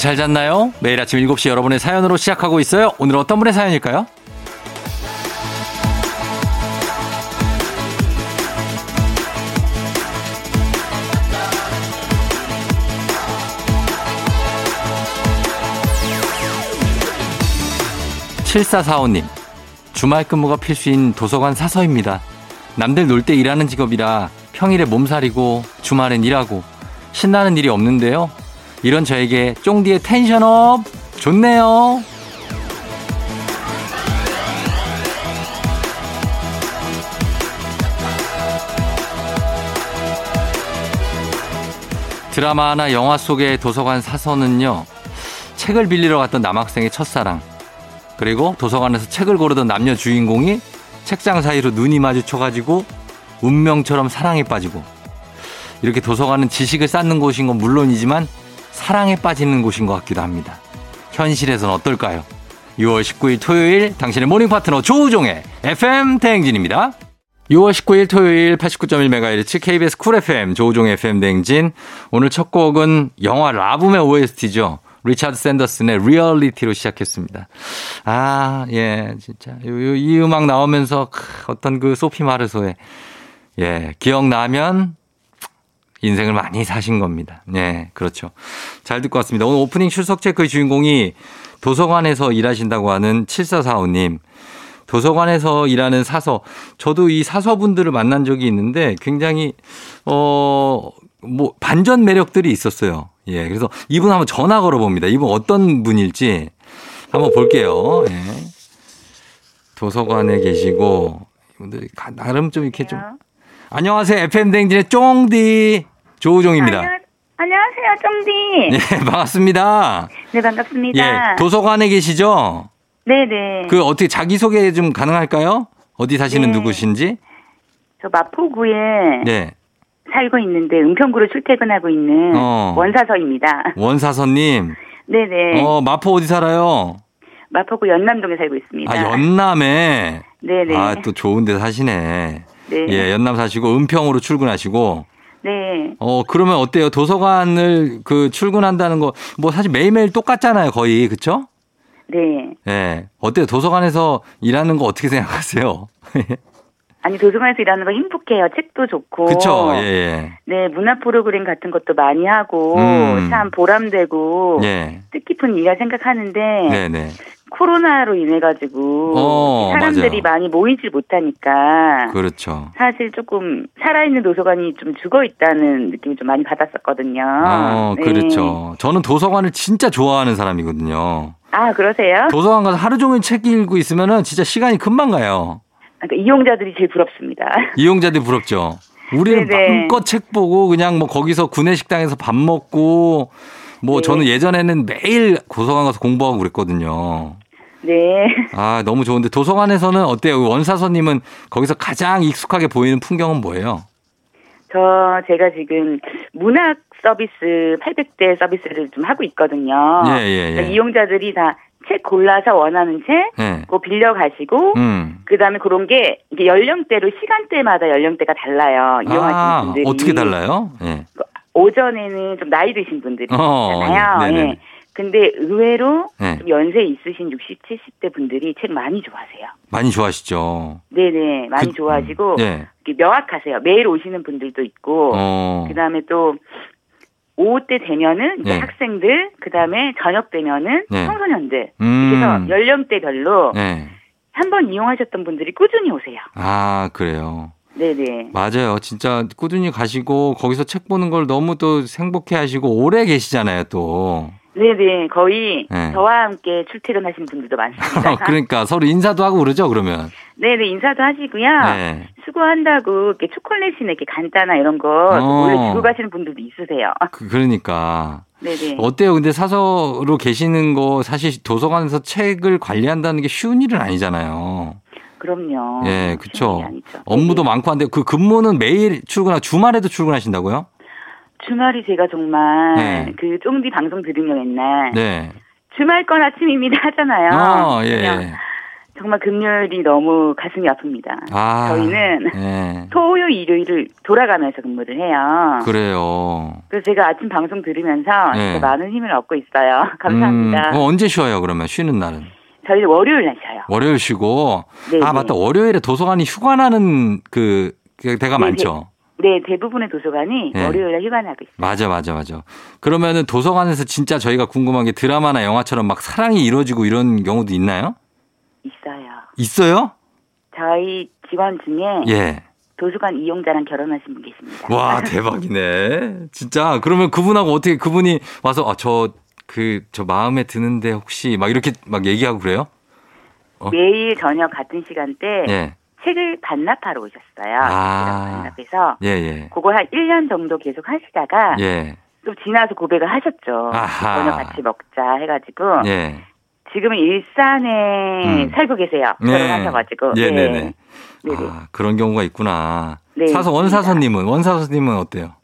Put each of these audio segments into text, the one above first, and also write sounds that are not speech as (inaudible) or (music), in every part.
잘 잤나요? 매일 아침 7시 여러분의 사연으로 시작하고 있어요. 오늘 어떤 분의 사연일까요? 7445님, 주말 근무가 필수인 도서관 사서입니다. 남들 놀 때 일하는 직업이라 평일에 몸살이고 주말엔 일하고 신나는 일이 없는데요. 이런 저에게 쫑디의 텐션업 좋네요. 드라마나 영화 속의 도서관 사서는요. 책을 빌리러 갔던 남학생의 첫사랑 그리고 도서관에서 책을 고르던 남녀 주인공이 책장 사이로 눈이 마주쳐가지고 운명처럼 사랑에 빠지고 이렇게 도서관은 지식을 쌓는 곳인 건 물론이지만 사랑에 빠지는 곳인 것 같기도 합니다. 현실에서는 어떨까요? 6월 19일 토요일 당신의 morning 파트너 조우종의 FM 대행진입니다. 6월 19일 토요일 89.1MHz KBS 쿨 FM 조우종의 FM 대행진 오늘 첫 곡은 영화 라붐의 OST죠. 리차드 샌더슨의 Reality로 시작했습니다. 아, 예, 진짜. 요, 요, 이 음악 나오면서 어떤 그 소피 마르소의 예, 기억나면 인생을 많이 사신 겁니다. 네, 그렇죠. 잘 듣고 왔습니다. 오늘 오프닝 출석 체크의 주인공이 도서관에서 일하신다고 하는 7445님. 도서관에서 일하는 사서. 저도 이 사서분들을 만난 적이 있는데 굉장히, 어, 뭐, 반전 매력들이 있었어요. 예, 그래서 이분 한번 전화 걸어봅니다. 이분 어떤 분일지 한번 볼게요. 예. 도서관에 계시고, 이분들이 나름 좀 이렇게 좀. 안녕하세요. FM댕진의 쫑디. 조우종입니다. 안녕, 하세요 쫑디. 네, (laughs) 반갑습니다. 네, 반갑습니다. 예, 도서관에 계시죠? 네네. 그 어떻게 자기소개 좀 가능할까요? 어디 사시는 네. 누구신지? 저 마포구에 네. 살고 있는데 은평구로 출퇴근하고 있는 어. 원사서입니다. 원사서님. 네네. (laughs) 어, 마포 어디 살아요? 마포구 연남동에 살고 있습니다. 아, 연남에? 네네. 아, 또 좋은 데 사시네. 네. 예, 연남 사시고 은평으로 출근하시고. 네. 어, 그러면 어때요? 도서관을 그 출근한다는 거, 뭐 사실 매일매일 똑같잖아요, 거의. 그쵸? 네. 네. 어때요? 도서관에서 일하는 거 어떻게 생각하세요? (laughs) 아니 도서관에서 일하는 거 행복해요. 책도 좋고. 그렇죠. 예, 예. 네, 문화 프로그램 같은 것도 많이 하고 음. 참 보람되고 예. 뜻깊은 일이라 생각하는데 네, 네. 코로나로 인해 가지고 어, 사람들이 맞아요. 많이 모이질 못하니까 그렇죠. 사실 조금 살아있는 도서관이 좀 죽어 있다는 느낌을 좀 많이 받았었거든요. 어, 네. 그렇죠. 저는 도서관을 진짜 좋아하는 사람이거든요. 아, 그러세요? 도서관 가서 하루 종일 책 읽고 있으면은 진짜 시간이 금방 가요. 그러니까 이용자들이 제일 부럽습니다. (laughs) 이용자들이 부럽죠. 우리는 네네. 마음껏 책 보고 그냥 뭐 거기서 구내식당에서 밥 먹고 뭐 네. 저는 예전에는 매일 도서관 가서 공부하고 그랬거든요. 네. 아, 너무 좋은데 도서관에서는 어때요? 원사서님은 거기서 가장 익숙하게 보이는 풍경은 뭐예요? 저 제가 지금 문학 서비스 800대 서비스를 좀 하고 있거든요. 예, 예, 예. 이용자들이 다 책 골라서 원하는 책, 네. 그 빌려 가시고, 음. 그 다음에 그런 게 이게 연령대로 시간대마다 연령대가 달라요. 이용하시는 아, 분들이 어떻게 달라요? 예. 그 오전에는 좀 나이 드신 분들이 어, 있잖아요. 예. 근데 의외로 네. 좀 연세 있으신 60, 70대 분들이 책 많이 좋아하세요. 많이 좋아하시죠. 네네, 많이 그, 좋아하시고 네. 명확하세요. 매일 오시는 분들도 있고, 어. 그 다음에 또 오후 때 되면은 네. 학생들, 그 다음에 저녁 되면은 네. 청소년들, 음. 그래서 연령대별로 네. 한번 이용하셨던 분들이 꾸준히 오세요. 아 그래요. 네네. 맞아요. 진짜 꾸준히 가시고 거기서 책 보는 걸 너무 또 행복해 하시고 오래 계시잖아요, 또. 네네. 거의 네. 저와 함께 출퇴근하신 분들도 많습니다. (laughs) 그러니까 서로 인사도 하고 그러죠, 그러면? 네네. 인사도 하시고요. 네. 수고한다고 이렇게 초콜릿이나 이렇게 간단한 이런 거 어. 주고 가시는 분들도 있으세요. (laughs) 그, 그러니까. 네네. 어때요? 근데 사서로 계시는 거 사실 도서관에서 책을 관리한다는 게 쉬운 일은 아니잖아요. 그럼요. 예, 그렇죠. 업무도 많고 한데 그 근무는 매일 출근하고 주말에도 출근하신다고요? 주말이 제가 정말 네. 그 쫑디 방송 들으면 맨날 네. 주말 건 아침입니다 하잖아요. 어, 예. 정말 금요일이 너무 가슴이 아픕니다. 아, 저희는 네. 토요일, 일요일을 돌아가면서 근무를 해요. 그래요. 그래서 제가 아침 방송 들으면서 네. 많은 힘을 얻고 있어요. (laughs) 감사합니다. 음, 어, 언제 쉬어요, 그러면? 쉬는 날은? 저희 월요일 날 쉬어요. 월요일 쉬고. 네네. 아, 맞다. 월요일에 도서관이 휴가 나는 그, 그 대가 네네. 많죠. 네, 대부분의 도서관이 네. 월요일에 휴관하고 있어요. 맞아, 맞아, 맞아. 그러면은 도서관에서 진짜 저희가 궁금한 게 드라마나 영화처럼 막 사랑이 이루어지고 이런 경우도 있나요? 있어요. 있어요? 저희 직원 중에 예. 도서관 이용자랑 결혼하신 분 계십니다. 와, (laughs) 대박이네. 진짜. 그러면 그분하고 어떻게 그분이 와서 아, 저, 그, 저 마음에 드는데 혹시 막 이렇게 막 얘기하고 그래요? 어. 매일 저녁 같은 시간대 예. 책을 반납하러 오셨어요. 아. 반납해서 예, 예. 그걸 한 1년 정도 계속 하시다가 예. 또 지나서 고백을 하셨죠. 아하. 저녁 같이 먹자 해가지고 예. 지금은 일산에 음. 살고 계세요. 네. 결혼하셔가지고. 네. 네네네. 네. 아, 그런 경우가 있구나. 네. 사서 원사선님은 원사선님은 어때요?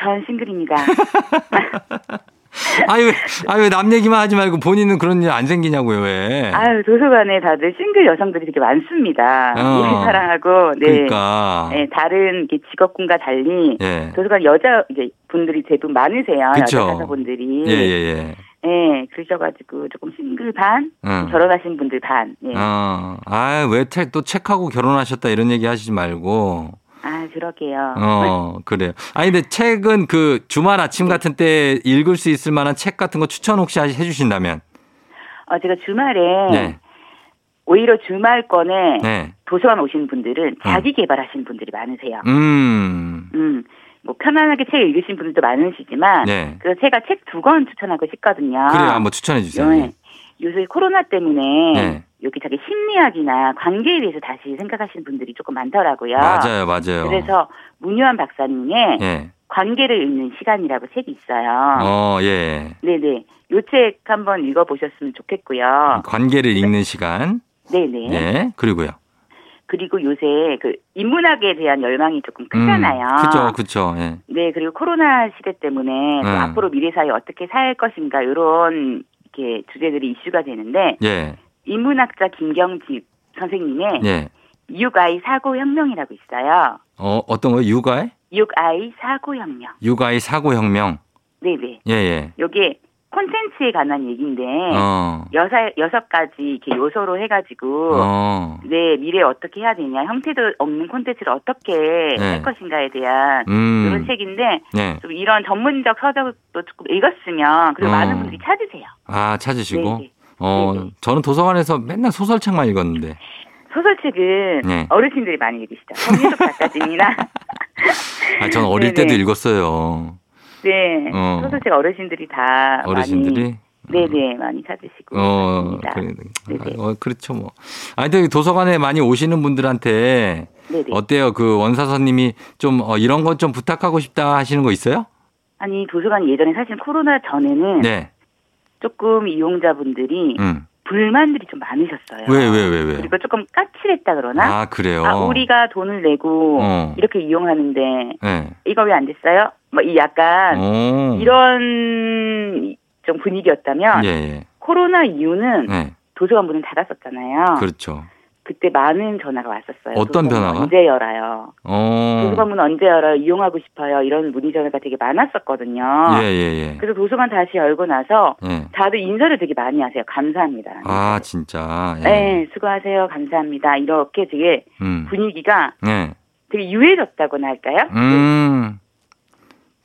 전 싱글입니다. (laughs) 아유, 아유, 남 얘기만 하지 말고 본인은 그런 일 안 생기냐고요, 왜? 아유, 도서관에 다들 싱글 여성들이 되게 많습니다. 어. 사랑하고, 네. 그러니까. 네, 다른 직업군과 달리 예. 도서관 여자 이제 분들이 대부분 많으세요. 그쵸? 여자 사서분들이. 예, 예, 예. 예, 그러셔가지고 조금 싱글 반, 응. 결혼하신 분들 반. 예. 어, 아, 왜 또 책하고 결혼하셨다 이런 얘기 하시지 말고. 아, 그러게요. 어, 그래요. 아니, 근데 책은 그 주말 아침 네. 같은 때 읽을 수 있을 만한 책 같은 거 추천 혹시 해주신다면? 어, 제가 주말에 네. 오히려 주말권에 네. 도서관 오신 분들은 자기 개발하시는 분들이 많으세요. 음. 음. 뭐 편안하게 책 읽으신 분들도 많으시지만 네. 그래서 제가 책 두 권 추천하고 싶거든요. 그래요. 한번 추천해 주세요. 네. 요새 코로나 때문에 네. 여기 자기 심리학이나 관계에 대해서 다시 생각하시는 분들이 조금 많더라고요. 맞아요, 맞아요. 그래서 문유한 박사님의 네. 관계를 읽는 시간이라고 책이 있어요. 어, 예. 네네. 요 책 한번 읽어보셨으면 좋겠고요. 관계를 읽는 시간. 네네. 네. 그리고요. 그리고 요새 그 인문학에 대한 열망이 조금 크잖아요. 음, 그죠, 그죠. 예. 네, 그리고 코로나 시대 때문에 음. 앞으로 미래 사회 어떻게 살 것인가 이런 이렇게 주제들이 이슈가 되는데 예. 인문학자 김경집 선생님의 예. 6I 사고혁명이라고 있어요. 어, 어떤 거요? 6I? 6I 사고혁명. 6I 사고혁명. 네네. 예, 예. 요게 콘텐츠에 관한 얘기인데 어. 여섯 여섯 가지 이렇게 요소로 해가지고 어. 내 미래 어떻게 해야 되냐 형태도 없는 콘텐츠를 어떻게 네. 할 것인가에 대한 음. 그런 책인데 네. 좀 이런 전문적 서적도 조금 읽었으면 그리고 어. 많은 분들이 찾으세요. 아 찾으시고. 네, 네. 어 네네. 저는 도서관에서 맨날 소설책만 읽었는데. 소설책은 네. 어르신들이 많이 읽으시죠. 정민석 작가님이나. (laughs) 아, 저는 어릴 네네. 때도 읽었어요. 네. 어. 소설책 어르신들이 다 어르신들이 많이 네네 많이 찾으시고 어, 그래, 어 그렇죠 뭐. 아니 근데 도서관에 많이 오시는 분들한테 네네. 어때요? 그 원사선님이 좀 어, 이런 것 좀 부탁하고 싶다 하시는 거 있어요? 아니 도서관 예전에 사실 코로나 전에는 네. 조금 이용자분들이 음. 불만들이 좀 많으셨어요. 왜, 왜, 왜, 왜? 그리고 조금 까칠했다 그러나? 아, 그래요? 아, 우리가 돈을 내고 어. 이렇게 이용하는데 네. 이거 왜 안 됐어요? 뭐, 이 약간 오. 이런 좀 분위기였다면 예, 예. 코로나 이후는 네. 도서관 문을 닫았었잖아요. 그렇죠. 그때 많은 전화가 왔었어요. 어떤 변화가? 언제 열어요? 어. 도서관 문 언제 열어요? 이용하고 싶어요. 이런 문의 전화가 되게 많았었거든요. 예, 예, 예. 그래서 도서관 다시 열고 나서 예. 다들 인사를 되게 많이 하세요. 감사합니다. 아, 진짜. 예. 네, 수고하세요. 감사합니다. 이렇게 되게 음. 분위기가 예. 되게 유해졌다고나 할까요? 음.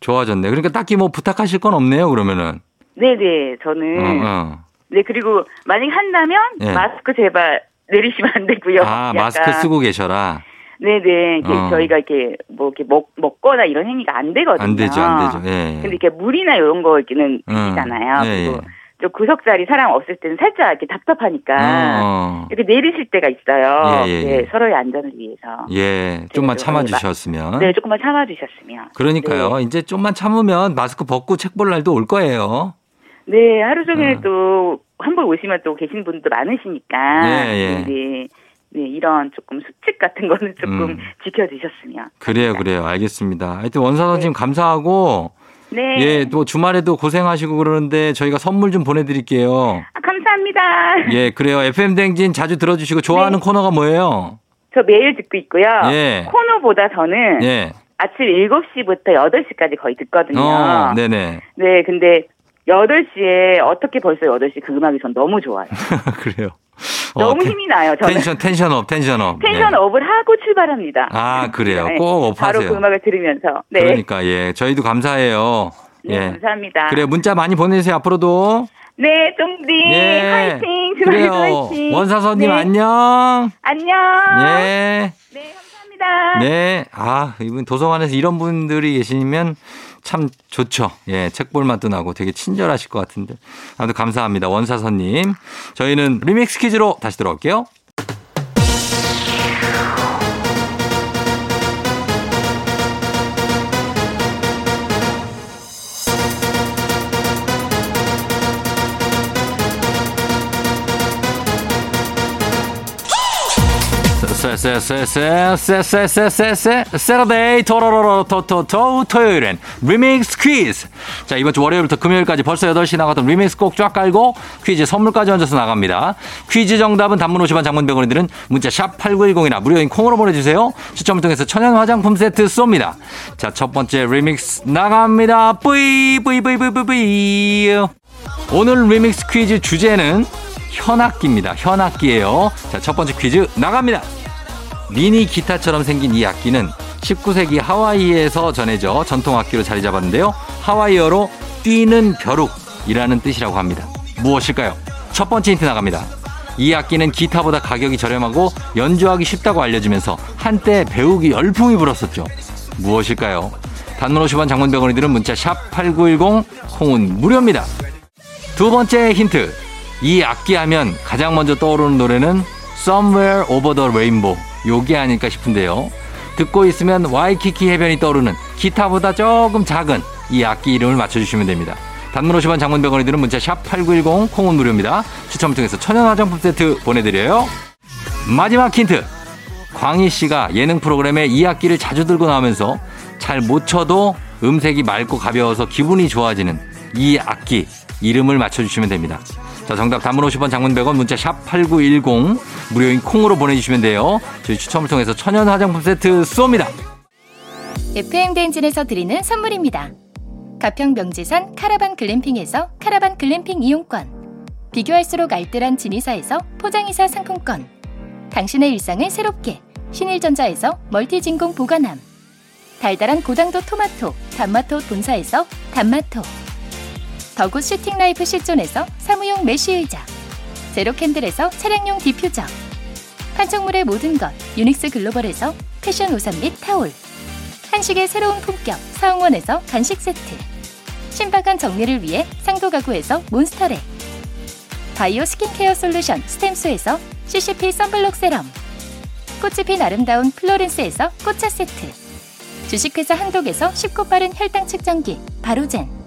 좋아졌네. 그러니까 딱히 뭐 부탁하실 건 없네요, 그러면은. 네네, 저는. 어, 어. 네, 그리고 만약 한다면 예. 마스크 제발 내리시면 안 되고요. 아, 마스크 쓰고 계셔라. 네네. 어. 저희가 이렇게 뭐 이렇게 먹, 먹거나 이런 행위가 안 되거든요. 안 되죠, 안 되죠. 예. 근데 이렇게 물이나 이런 거는 드시잖아요. 음. 예, 그리고 예. 저 구석 자리 사람 없을 때는 살짝 이렇게 답답하니까 어. 이렇게 내리실 때가 있어요. 예, 예, 예. 네, 서로의 안전을 위해서. 예, 좀만 참아주셨으면. 네, 조금만 참아주셨으면. 그러니까요. 네. 이제 좀만 참으면 마스크 벗고 책 볼 날도 올 거예요. 네, 하루 종일 어. 또한 번 오시면 또 계신 분도 많으시니까. 예, 예. 네. 네, 이런 조금 수칙 같은 거는 조금 음. 지켜주셨으면. 그래요, 그래요. 알겠습니다. 하여튼 원사선님 네. 감사하고. 네. 예, 또 주말에도 고생하시고 그러는데 저희가 선물 좀 보내드릴게요. 아, 감사합니다. 감사합니다. (laughs) 예, 그래요. FM 대행진 자주 들어주시고 좋아하는 네. 코너가 뭐예요? 저 매일 듣고 있고요. 예. 코너보다 저는 예. 아침 7시부터 8시까지 거의 듣거든요. 어, 네네. 네, 근데 8시에 어떻게 벌써 8시 그 음악이 전 너무 좋아요. (laughs) 그래요. 어, 너무 ten, 힘이 나요. 저는. Tension tension up tension up. Tension 예. Up을 하고 출발합니다. 아 그래요. 네. 꼭 up 하세요. 바로 그 음악을 들으면서. 네. 그러니까 예 저희도 감사해요. 네, 예. 감사합니다. 그래 문자 많이 보내주세요 앞으로도. 네, 쫑디 예. 화이팅. 그래요. 화이팅. 원사선님 네. 안녕. 안녕. 예. 네, 감사합니다. 네, 아 이분 도서관에서 이런 분들이 계시면 참 좋죠. 예, 책볼 맛도 나고 되게 친절하실 것 같은데. 아무튼 감사합니다. 원사선님. 저희는 리믹스 퀴즈로 다시 돌아올게요. 세세세세세세세세세세데이 토로로로 토토토 토요일엔 리믹스 퀴즈. 자 이번 주 월요일부터 금요일까지 벌써 8시 나갔던 리믹스 꼭 쫙 깔고 퀴즈 선물까지 얹어서 나갑니다. 퀴즈 정답은 단문 50원 장문병원이들은 문자 샵 8910이나 무료인 콩으로 보내주세요. 추첨을 통해서 천연 화장품 세트 쏩니다. 자 첫 번째 리믹스 나갑니다. 뿌이 뿌이 뿌이 뿌이 뿌이 오늘 리믹스 퀴즈 주제는 현악기입니다. 현악기예요. 자, 첫 번째 퀴즈 나갑니다. 미니 기타처럼 생긴 이 악기는 19세기 하와이에서 전해져 전통 악기로 자리 잡았는데요. 하와이어로 뛰는 벼룩이라는 뜻이라고 합니다. 무엇일까요? 첫 번째 힌트 나갑니다. 이 악기는 기타보다 가격이 저렴하고 연주하기 쉽다고 알려지면서 한때 배우기 열풍이 불었었죠. 무엇일까요? 단문 50원 장문병원이 들은 문자 샵 8910 콩은 무료입니다. 두 번째 힌트. 이 악기 하면 가장 먼저 떠오르는 노래는 Somewhere Over the Rainbow. 요게 아닐까 싶은데요. 듣고 있으면 와이키키 해변이 떠오르는 기타보다 조금 작은 이 악기 이름을 맞춰주시면 됩니다. 단문 50원 장문병원이 드는 문자 샵 8910 콩은 무료입니다. 추첨을 통해서 천연 화장품 세트 보내드려요. 마지막 힌트. 광희 씨가 예능 프로그램에 이 악기를 자주 들고 나오면서 잘 못 쳐도 음색이 맑고 가벼워서 기분이 좋아지는 이 악기 이름을 맞춰주시면 됩니다. 자, 정답 단문 50원 장문 100원 문자 샵 8910 무료인 콩으로 보내주시면 돼요. 저희 추첨을 통해서 천연 화장품 세트 쏩니다. FM 대행진에서 드리는 선물입니다. 가평 명지산 카라반 글램핑에서 카라반 글램핑 이용권 비교할수록 알뜰한 진이사에서 포장이사 상품권 당신의 일상을 새롭게 신일전자에서 멀티진공 보관함 달달한 고당도 토마토 단마토 본사에서 단마토 더굿 슈팅 라이프 실존에서 사무용 메쉬 의자 제로캔들에서 차량용 디퓨저 판촉물의 모든 것 유닉스 글로벌에서 패션 우산 및 타올 한식의 새로운 품격 사홍원에서 간식 세트 신박한 정리를 위해 상도 가구에서 몬스터랩 바이오 스킨케어 솔루션 스템스에서 CCP 썬블록 세럼 꽃이 핀 아름다운 플로렌스에서 꽃차 세트 주식회사 한독에서 쉽고 빠른 혈당 측정기 바로젠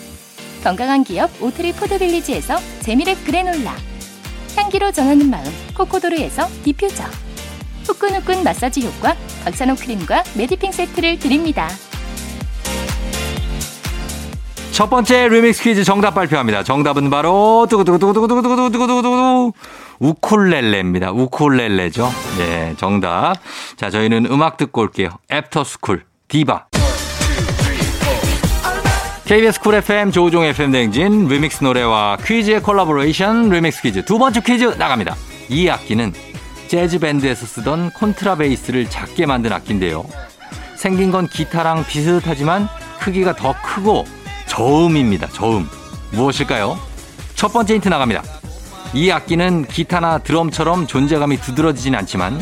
건강한 기업 오트리 포드빌리지에서 재미랩 그래놀라 향기로 전하는 마음 코코도르에서 디퓨저 후끈후끈 마사지 효과 박찬호 크림과 메디핑 세트를 드립니다. 첫 번째 리믹스 퀴즈 정답 발표합니다. 정답은 바로 두구두구두구두구두구두구두구두구 우쿨렐레입니다. 우쿨렐레죠. 예, 정답. 자, 저희는 음악 듣고 올게요. 애프터스쿨 디바. KBS 쿨 FM 조우종 FM 대행진 리믹스 노래와 퀴즈의 콜라보레이션 리믹스 퀴즈 두 번째 퀴즈 나갑니다. 이 악기는 재즈 밴드에서 쓰던 콘트라베이스를 작게 만든 악기인데요. 생긴 건 기타랑 비슷하지만 크기가 더 크고 저음입니다. 저음. 무엇일까요? 첫 번째 힌트 나갑니다. 이 악기는 기타나 드럼처럼 존재감이 두드러지진 않지만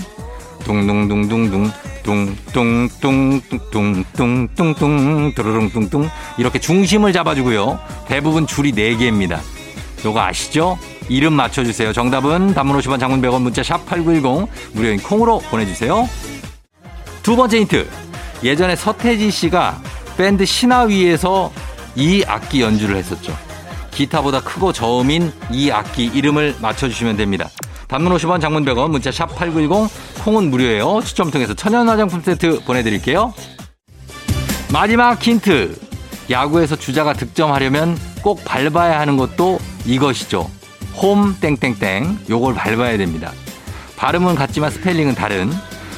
둥둥둥둥둥 뚱뚱뚱뚱뚱뚱뚱뚱 드르릉뚱뚱 이렇게 중심을 잡아주고요. 대부분 줄이 4개입니다. 요거 아시죠? 이름 맞춰주세요. 정답은 단문 50원 장문 100원 문자 샵 8910 무료인 콩으로 보내주세요. 두 번째 힌트. 예전에 서태지 씨가 밴드 신화위에서 이 악기 연주를 했었죠. 기타보다 크고 저음인 이 악기 이름을 맞춰주시면 됩니다. 단문 50원 장문 100원 문자 샵 8910 콩은 무료예요. 추첨 통해서 천연 화장품 세트 보내드릴게요. 마지막 힌트. 야구에서 주자가 득점하려면 꼭 밟아야 하는 것도 이것이죠. 홈 땡땡땡 요걸 밟아야 됩니다. 발음은 같지만 스펠링은 다른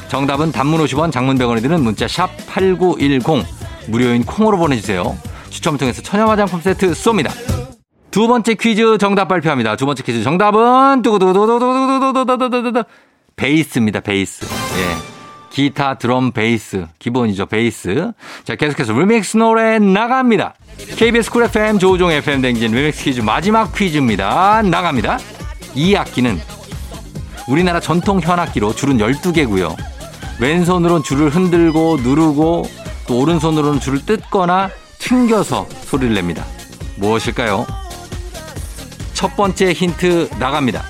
정답은 단문 50원 장문 100원이 드는 문자 샵 8910 무료인 콩으로 보내주세요. 추첨 통해서 천연 화장품 세트 쏩니다. 두 번째 퀴즈 정답 발표합니다. 두 번째 퀴즈 정답은 두구두구두구두구두구두구두구두구 베이스입니다. 베이스. 예. 기타, 드럼, 베이스. 기본이죠. 베이스. 자, 계속해서 리믹스 노래 나갑니다. KBS 쿨 FM 조우종 FM 대행진 리믹스 퀴즈 마지막 퀴즈입니다. 나갑니다. 이 악기는 우리나라 전통 현악기로 줄은 12개고요. 왼손으로는 줄을 흔들고 누르고 또 오른손으로는 줄을 뜯거나 튕겨서 소리를 냅니다. 무엇일까요? 첫 번째 힌트 나갑니다.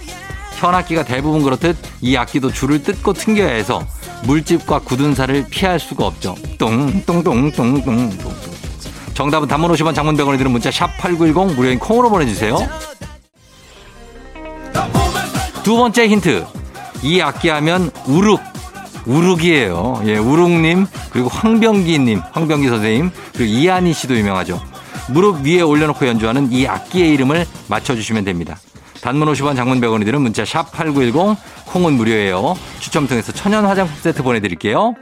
현악기가 대부분 그렇듯 이 악기도 줄을 뜯고 튕겨야 해서 물집과 굳은 살을 피할 수가 없죠. 똥똥똥똥똥똥. 정답은 단문 50원 장문 100원이 드는 문자 샵 8910 무료인 콩으로 보내주세요. 두 번째 힌트. 이 악기 하면 우룩. 우룩이에요. 예, 우룩님, 그리고 황병기님, 황병기 선생님, 그리고 이한희 씨도 유명하죠. 무릎 위에 올려놓고 연주하는 이 악기의 이름을 맞춰주시면 됩니다. 단문 50원 장문 100원이 드는 문자 샵 8910 콩은 무료예요. 추첨 통해서 천연 화장품 세트 보내드릴게요.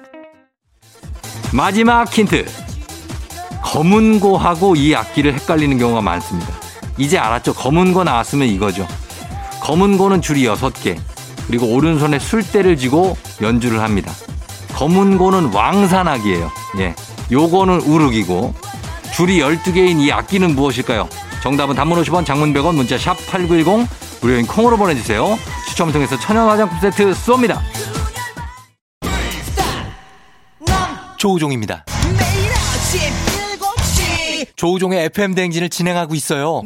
마지막 힌트. 검은고하고 이 악기를 헷갈리는 경우가 많습니다. 이제 알았죠? 검은고 나왔으면 이거죠. 검은고는 줄이 6개. 그리고 오른손에 술대를 쥐고 연주를 합니다. 검은고는 왕산악이에요. 예. 요거는 우르기고 줄이 12개인 이 악기는 무엇일까요? 정답은 단문 50원, 장문 100원, 문자 샵 8910, 무료인 콩으로 보내주세요. 추첨을 통해서 천연 화장품 세트 쏩니다. 조우종입니다. 조우종의 FM 대행진을 진행하고 있어요.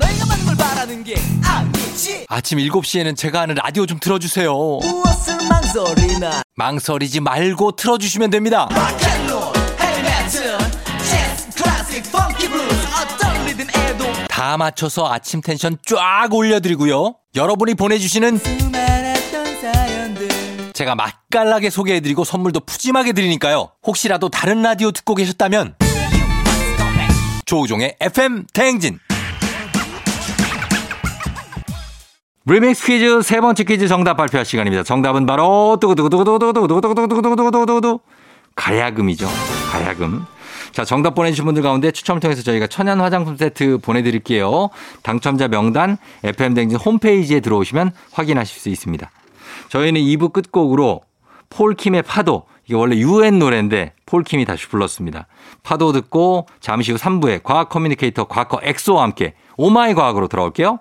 아침 7시에는 제가 하는 라디오 좀 틀어주세요. 망설이지 말고 틀어주시면 됩니다. 다 맞춰서 아침 텐션 쫙 올려드리고요. 여러분이 보내주시는 제가 맛깔나게 소개해드리고 선물도 푸짐하게 드리니까요. 혹시라도 다른 라디오 듣고 계셨다면 조우종의 FM 대행진 리믹스 퀴즈 세 번째 퀴즈 정답 발표할 시간입니다. 정답은 바로 두구두구두구두구두구두구두구두구두구두구두구 가야금이죠. 가야금. 자, 정답 보내주신 분들 가운데 추첨을 통해서 저희가 천연 화장품 세트 보내드릴게요. 당첨자 명단 FM댕진 홈페이지에 들어오시면 확인하실 수 있습니다. 저희는 2부 끝곡으로 폴킴의 파도. 이게 원래 UN 노래인데 폴킴이 다시 불렀습니다. 파도 듣고 잠시 후 3부에 과학 커뮤니케이터 과거 엑소와 함께 오마이 과학으로 돌아올게요.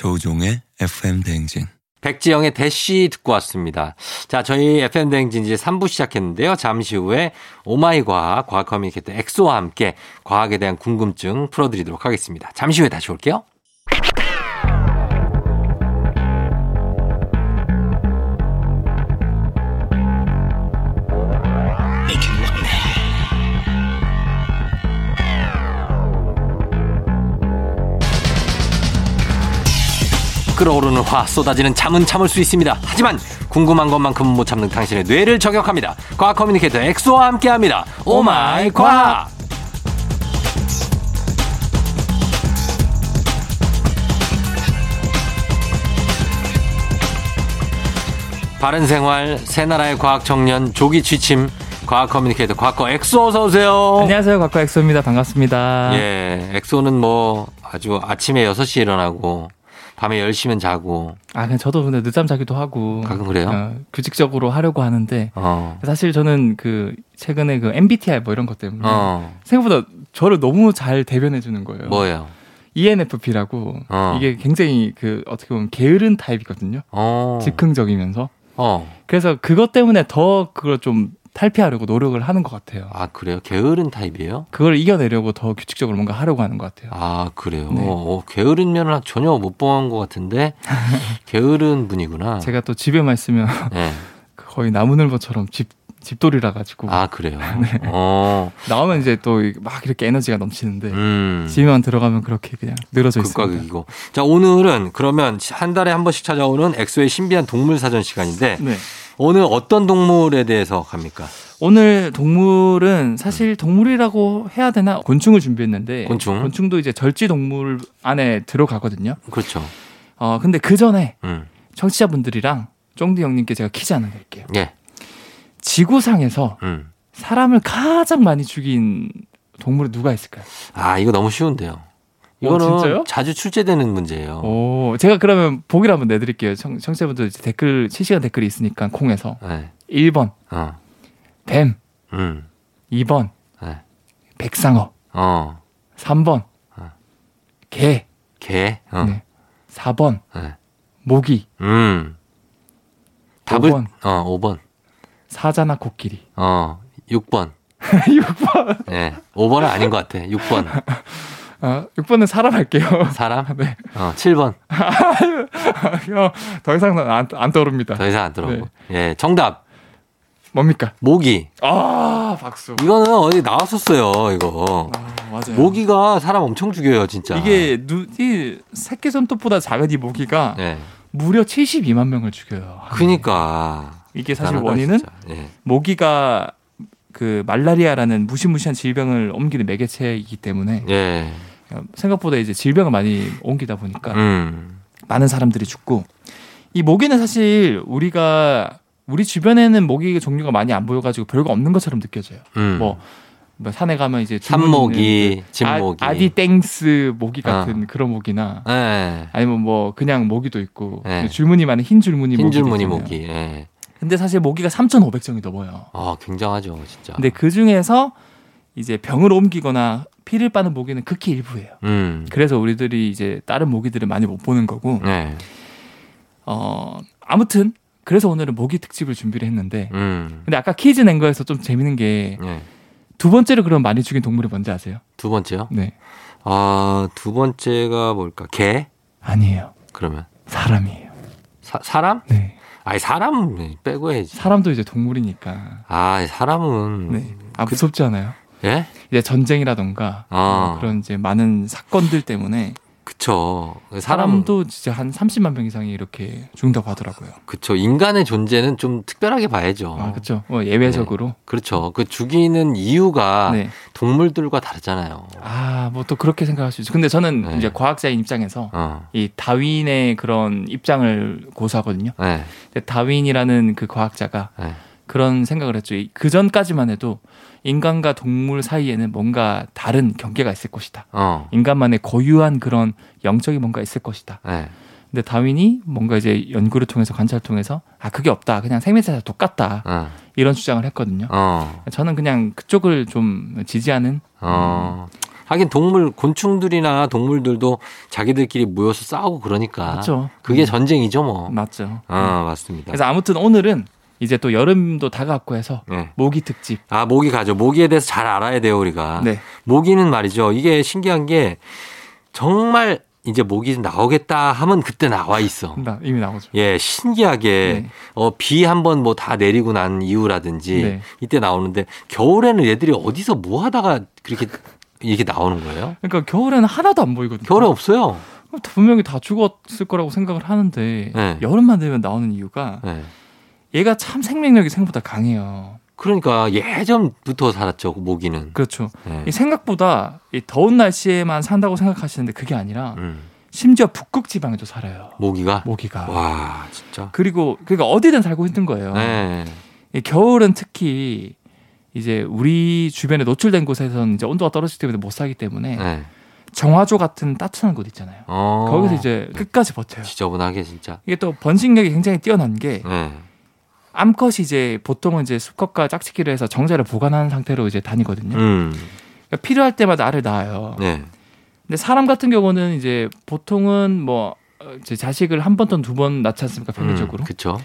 조우종의 FM 대행진. 백지영의 대시 듣고 왔습니다. 자, 저희 FM 대행진 이제 3부 시작했는데요. 잠시 후에 오마이 과학, 과학 커뮤니케이터 엑소와 함께 과학에 대한 궁금증 풀어드리도록 하겠습니다. 잠시 후에 다시 올게요. 끓어오르는 화 쏟아지는 잠은 참을 수 있습니다. 하지만 궁금한 것만큼 못 참는 당신의 뇌를 저격합니다. 과학 커뮤니케이터 엑소와 함께합니다. 오마이 과학! 바른 생활, 새나라의 과학 청년, 조기 취침, 과학 커뮤니케이터 과거 엑소 어서 오세요. 안녕하세요. 과거 엑소입니다. 반갑습니다. 예. 엑소는 뭐 아주 아침에 6시에 일어나고 밤에 10시면 자고. 아, 그냥 저도 근데 늦잠 자기도 하고. 가끔 그래요? 어, 규칙적으로 하려고 하는데. 어. 사실 저는 그 최근에 그 MBTI 뭐 이런 것 때문에 어. 생각보다 저를 너무 잘 대변해 주는 거예요. 뭐예요? ENFP라고 어. 이게 굉장히 그 어떻게 보면 게으른 타입이거든요. 어. 즉흥적이면서. 어. 그래서 그것 때문에 더 그걸 좀 탈피하려고 노력을 하는 것 같아요. 아 그래요? 게으른 타입이에요? 그걸 이겨내려고 더 규칙적으로 뭔가 하려고 하는 것 같아요. 아 그래요? 네. 어, 게으른 면은 전혀 못 본 것 같은데 (laughs) 게으른 분이구나. 제가 또 집에만 있으면 네. 거의 나무늘보처럼 집 집돌이라 가지고. 아 그래요. (laughs) 네. 어. 나오면 이제 또 막 이렇게 에너지가 넘치는데 음. 집에만 들어가면 그렇게 그냥 늘어져 있습니다. 극과 극이고. 자 오늘은 그러면 한 달에 한 번씩 찾아오는 엑소의 신비한 동물 사전 시간인데 네. 오늘 어떤 동물에 대해서 갑니까? 오늘 동물은 사실 동물이라고 해야 되나 곤충을 준비했는데 곤충 곤충도 이제 절지 동물 안에 들어가거든요. 그렇죠. 어 근데 그 전에 음. 청취자분들이랑 쫑디 형님께 제가 퀴즈 하나 낼게요. 예. 지구상에서 음. 사람을 가장 많이 죽인 동물이 누가 있을까요? 아 이거 너무 쉬운데요. 이거는 어, 자주 출제되는 문제예요. 오, 제가 그러면 보기를 한번 내드릴게요. 청, 청취자분들 댓글 실시간 댓글이 있으니까 콩에서 네. 1번 어. 뱀, 음. 2번 네. 백상어, 어. 3번 어. 개, 개, 어. 네. 4번 네. 모기, 음. 답을 5번, 어, 5번 사자나 코끼리, 어, 6번 6번. 네. 5번은 아닌 것 같아. 6번. 어, 6번은 사람 할게요. 사람? 네. 어, 7번. (laughs) 더 이상 안, 안 떠오릅니다. 더 이상 안 떠오르고. 네. 예, 정답. 뭡니까? 모기. 아, 박수. 이거는 어디 나왔었어요, 이거. 아, 맞아요. 모기가 사람 엄청 죽여요, 진짜. 이게 누, 이 새끼 손톱보다 작은 이 모기가 네. 무려 72만 명을 죽여요. 그니까. 이게 사실 원인은 네. 모기가 그 말라리아라는 무시무시한 질병을 옮기는 매개체이기 때문에 네. 생각보다 이제 질병을 많이 옮기다 보니까 음. 많은 사람들이 죽고 이 모기는 사실 우리가 우리 주변에는 모기 종류가 많이 안 보여가지고 별거 없는 것처럼 느껴져요. 음. 뭐, 뭐 산에 가면 이제 산모기, 집모기, 아디땡스 모기 같은 어. 그런 모기나 네. 아니면 뭐 그냥 모기도 있고 네. 줄무늬 많은 흰 줄무늬 흰 줄무늬 모기. 네. 근데 사실 모기가 3,500종이 넘어요. 아, 굉장하죠, 진짜. 근데 그 중에서 이제 병을 옮기거나 피를 빠는 모기는 극히 일부예요. 음. 그래서 우리들이 이제 다른 모기들을 많이 못 보는 거고. 네. 어, 아무튼 그래서 오늘은 모기 특집을 준비를 했는데. 음. 근데 아까 퀴즈 낸 거에서 좀 재밌는 게. 네. 두 번째로 그럼 많이 죽인 동물이 뭔지 아세요? 두 번째요? 네. 아, 두 번째가 뭘까? 개? 아니에요. 그러면? 사람이에요. 사, 사람? 네. 아니 사람 빼고 해야지. 사람도 이제 동물이니까. 아 사람은. 네. 아 무섭지 않아요? 예? 이제 전쟁이라던가 아. 그런 이제 많은 사건들 때문에 그쵸. 사람 도 진짜 한 30만 명 이상이 이렇게 죽는다고 하더라고요. 그쵸. 인간의 존재는 좀 특별하게 봐야죠. 아, 그쵸. 뭐 예외적으로. 네. 그렇죠. 그 죽이는 이유가 네. 동물들과 다르잖아요. 아, 뭐 또 그렇게 생각할 수 있죠. 근데 저는 네. 이제 과학자인 입장에서 어. 이 다윈의 그런 입장을 고수하거든요. 네. 다윈이라는 그 과학자가 네. 그런 생각을 했죠. 그 전까지만 해도 인간과 동물 사이에는 뭔가 다른 경계가 있을 것이다. 어. 인간만의 고유한 그런 영적인 뭔가 있을 것이다. 네. 근데 다윈이 뭔가 이제 연구를 통해서 관찰을 통해서 아 그게 없다 그냥 생명체 다 똑같다 어. 이런 주장을 했거든요. 어. 저는 그냥 그쪽을 좀 지지하는. 어. 하긴 동물 곤충들이나 동물들도 자기들끼리 모여서 싸우고 그러니까. 그렇죠. 그게 전쟁이죠 뭐. 맞죠. 아 맞습니다. 그래서 아무튼 오늘은 이제 또 여름도 다가왔고 해서 네. 모기 특집. 아 모기 가죠. 모기에 대해서 잘 알아야 돼요 우리가. 네. 모기는 말이죠. 이게 신기한 게 정말 이제 모기 나오겠다 하면 그때 나와 있어. 나, 이미 나오죠. 예, 신기하게 네. 어, 비 한번 뭐 다 내리고 난 이후라든지 네. 이때 나오는데 겨울에는 얘들이 어디서 뭐 하다가 그렇게 이렇게 나오는 거예요? 그러니까 겨울에는 하나도 안 보이거든요. 겨울에 없어요. 분명히 다 죽었을 거라고 생각을 하는데 네. 여름만 되면 나오는 이유가 네. 얘가 참 생명력이 생각보다 강해요. 그러니까 예전부터 살았죠 모기는. 그렇죠. 네. 이 생각보다 이 더운 날씨에만 산다고 생각하시는데 그게 아니라 음. 심지어 북극 지방에도 살아요. 모기가? 모기가. 와, 진짜. 그리고 그러니까 어디든 살고 있는 거예요. 네. 겨울은 특히 이제 우리 주변에 노출된 곳에서는 이제 온도가 떨어지기 때문에 못 살기 때문에 네. 정화조 같은 따뜻한 곳 있잖아요. 어. 거기서 이제 끝까지 버텨요. 지저분하게 진짜. 이게 또 번식력이 굉장히 뛰어난 게 네. 암컷이 이제 보통은 이제 수컷과 짝짓기를 해서 정자를 보관하는 상태로 이제 다니거든요. 음. 그러니까 필요할 때마다 알을 낳아요. 네. 근데 사람 같은 경우는 이제 보통은 뭐 이제 자식을 한 번 또는 두 번 낳지 않습니까 평균적으로. 음, 그렇죠.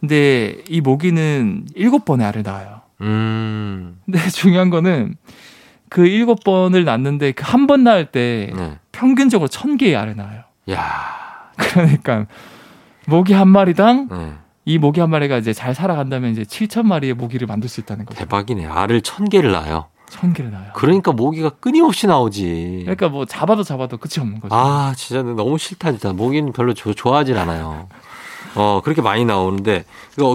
근데 이 모기는 일곱 번의 알을 낳아요. 음. 근데 (laughs) 중요한 거는 그 일곱 번을 낳는데 그 한 번 낳을 때 네. 평균적으로 천 개의 알을 낳아요. 야. (laughs) 그러니까 모기 한 마리당 네. 이 모기 한 마리가 이제 잘 살아간다면 이제 7천 마리의 모기를 만들 수 있다는 거죠. 대박이네. 알을 천 개를 낳아요. 천 개를 낳아요. 그러니까 모기가 끊임없이 나오지. 그러니까 뭐 잡아도 잡아도 끝이 없는 거죠. 아, 진짜 너무 싫다 진짜. 모기는 별로 조, 좋아하질 않아요. 어, 그렇게 많이 나오는데,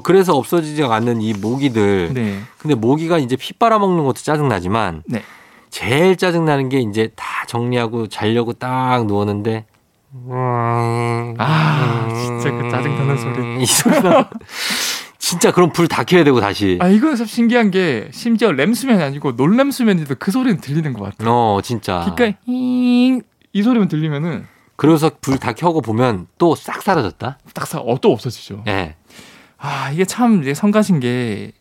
그래서 없어지지 않는 이 모기들. 네. 근데 모기가 이제 피 빨아먹는 것도 짜증 나지만, 네. 제일 짜증 나는 게 이제 다 정리하고 자려고 딱 누웠는데, 아, 진짜 그 짜증나는 소리. 이 소리가. (laughs) 진짜 그럼 불 다 켜야 되고 다시. 아 이거 참 신기한 게 심지어 램수면이 아니고 놀램수면이도 그 소리는 들리는 것 같아. 어 진짜. 그러니까 이 소리만 들리면은. 그래서 불 다 켜고 보면 또 싹 사라졌다. 딱싹어또 없어지죠. 예. 네. 아 이게 참 성가신 게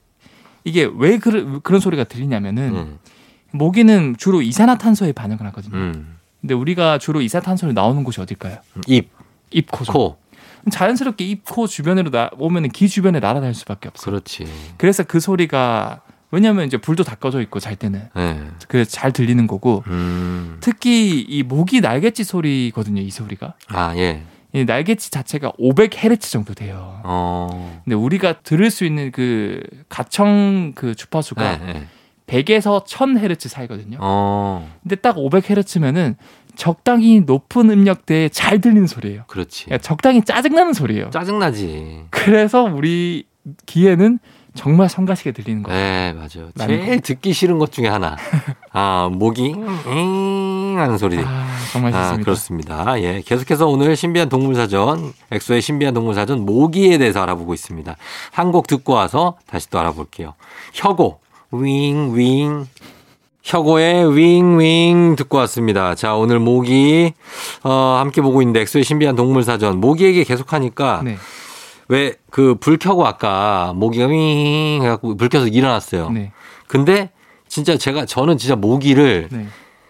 이게 왜 그런 그런 소리가 들리냐면은 음. 모기는 주로 이산화탄소에 반응을 하거든요. 음. 근데 우리가 주로 이산화탄소를 나오는 곳이 어딜까요? 입, 입, 코죠. 코. 자연스럽게 입, 코 주변으로 나, 오면 귀 주변에 날아다닐 수밖에 없어요. 그렇지. 그래서 그 소리가 왜냐하면 이제 불도 다 꺼져 있고 잘 때는 네. 그래서 잘 들리는 거고 음. 특히 이 모기 날갯짓 소리거든요 이 소리가 아 예. 이 날갯짓 자체가 500헤르츠 정도 돼요. 어. 근데 우리가 들을 수 있는 그 가청 그 주파수가 네, 네. 100에서 1000헤르츠 사이거든요. 어. 근데 딱 500헤르츠면은 적당히 높은 음역대에 잘 들리는 소리예요. 그렇지. 그러니까 적당히 짜증나는 소리예요. 짜증나지. 그래서 우리 귀에는 정말 성가시게 들리는 거예요. 네, 맞아요. 제일 듣기 싫은 것 중에 하나. (laughs) 아, 목이 잉 하는 소리. 아, 정말 싫습니다. 아, 그렇습니다. 예. 계속해서 오늘 신비한 동물 사전, 엑소의 신비한 동물 사전 모기에 대해서 알아보고 있습니다. 한 곡 듣고 와서 다시 또 알아볼게요. 혁오 윙 윙. 혁오의 윙윙 듣고 왔습니다. 자, 오늘 모기, 어, 함께 보고 있는데 엑소의 신비한 동물 사전. 모기에게 계속 하니까. 네. 왜 그 불 켜고 아까 모기가 윙 해갖고 불 켜서 일어났어요. 네. 근데 진짜 제가 저는 진짜 모기를 네.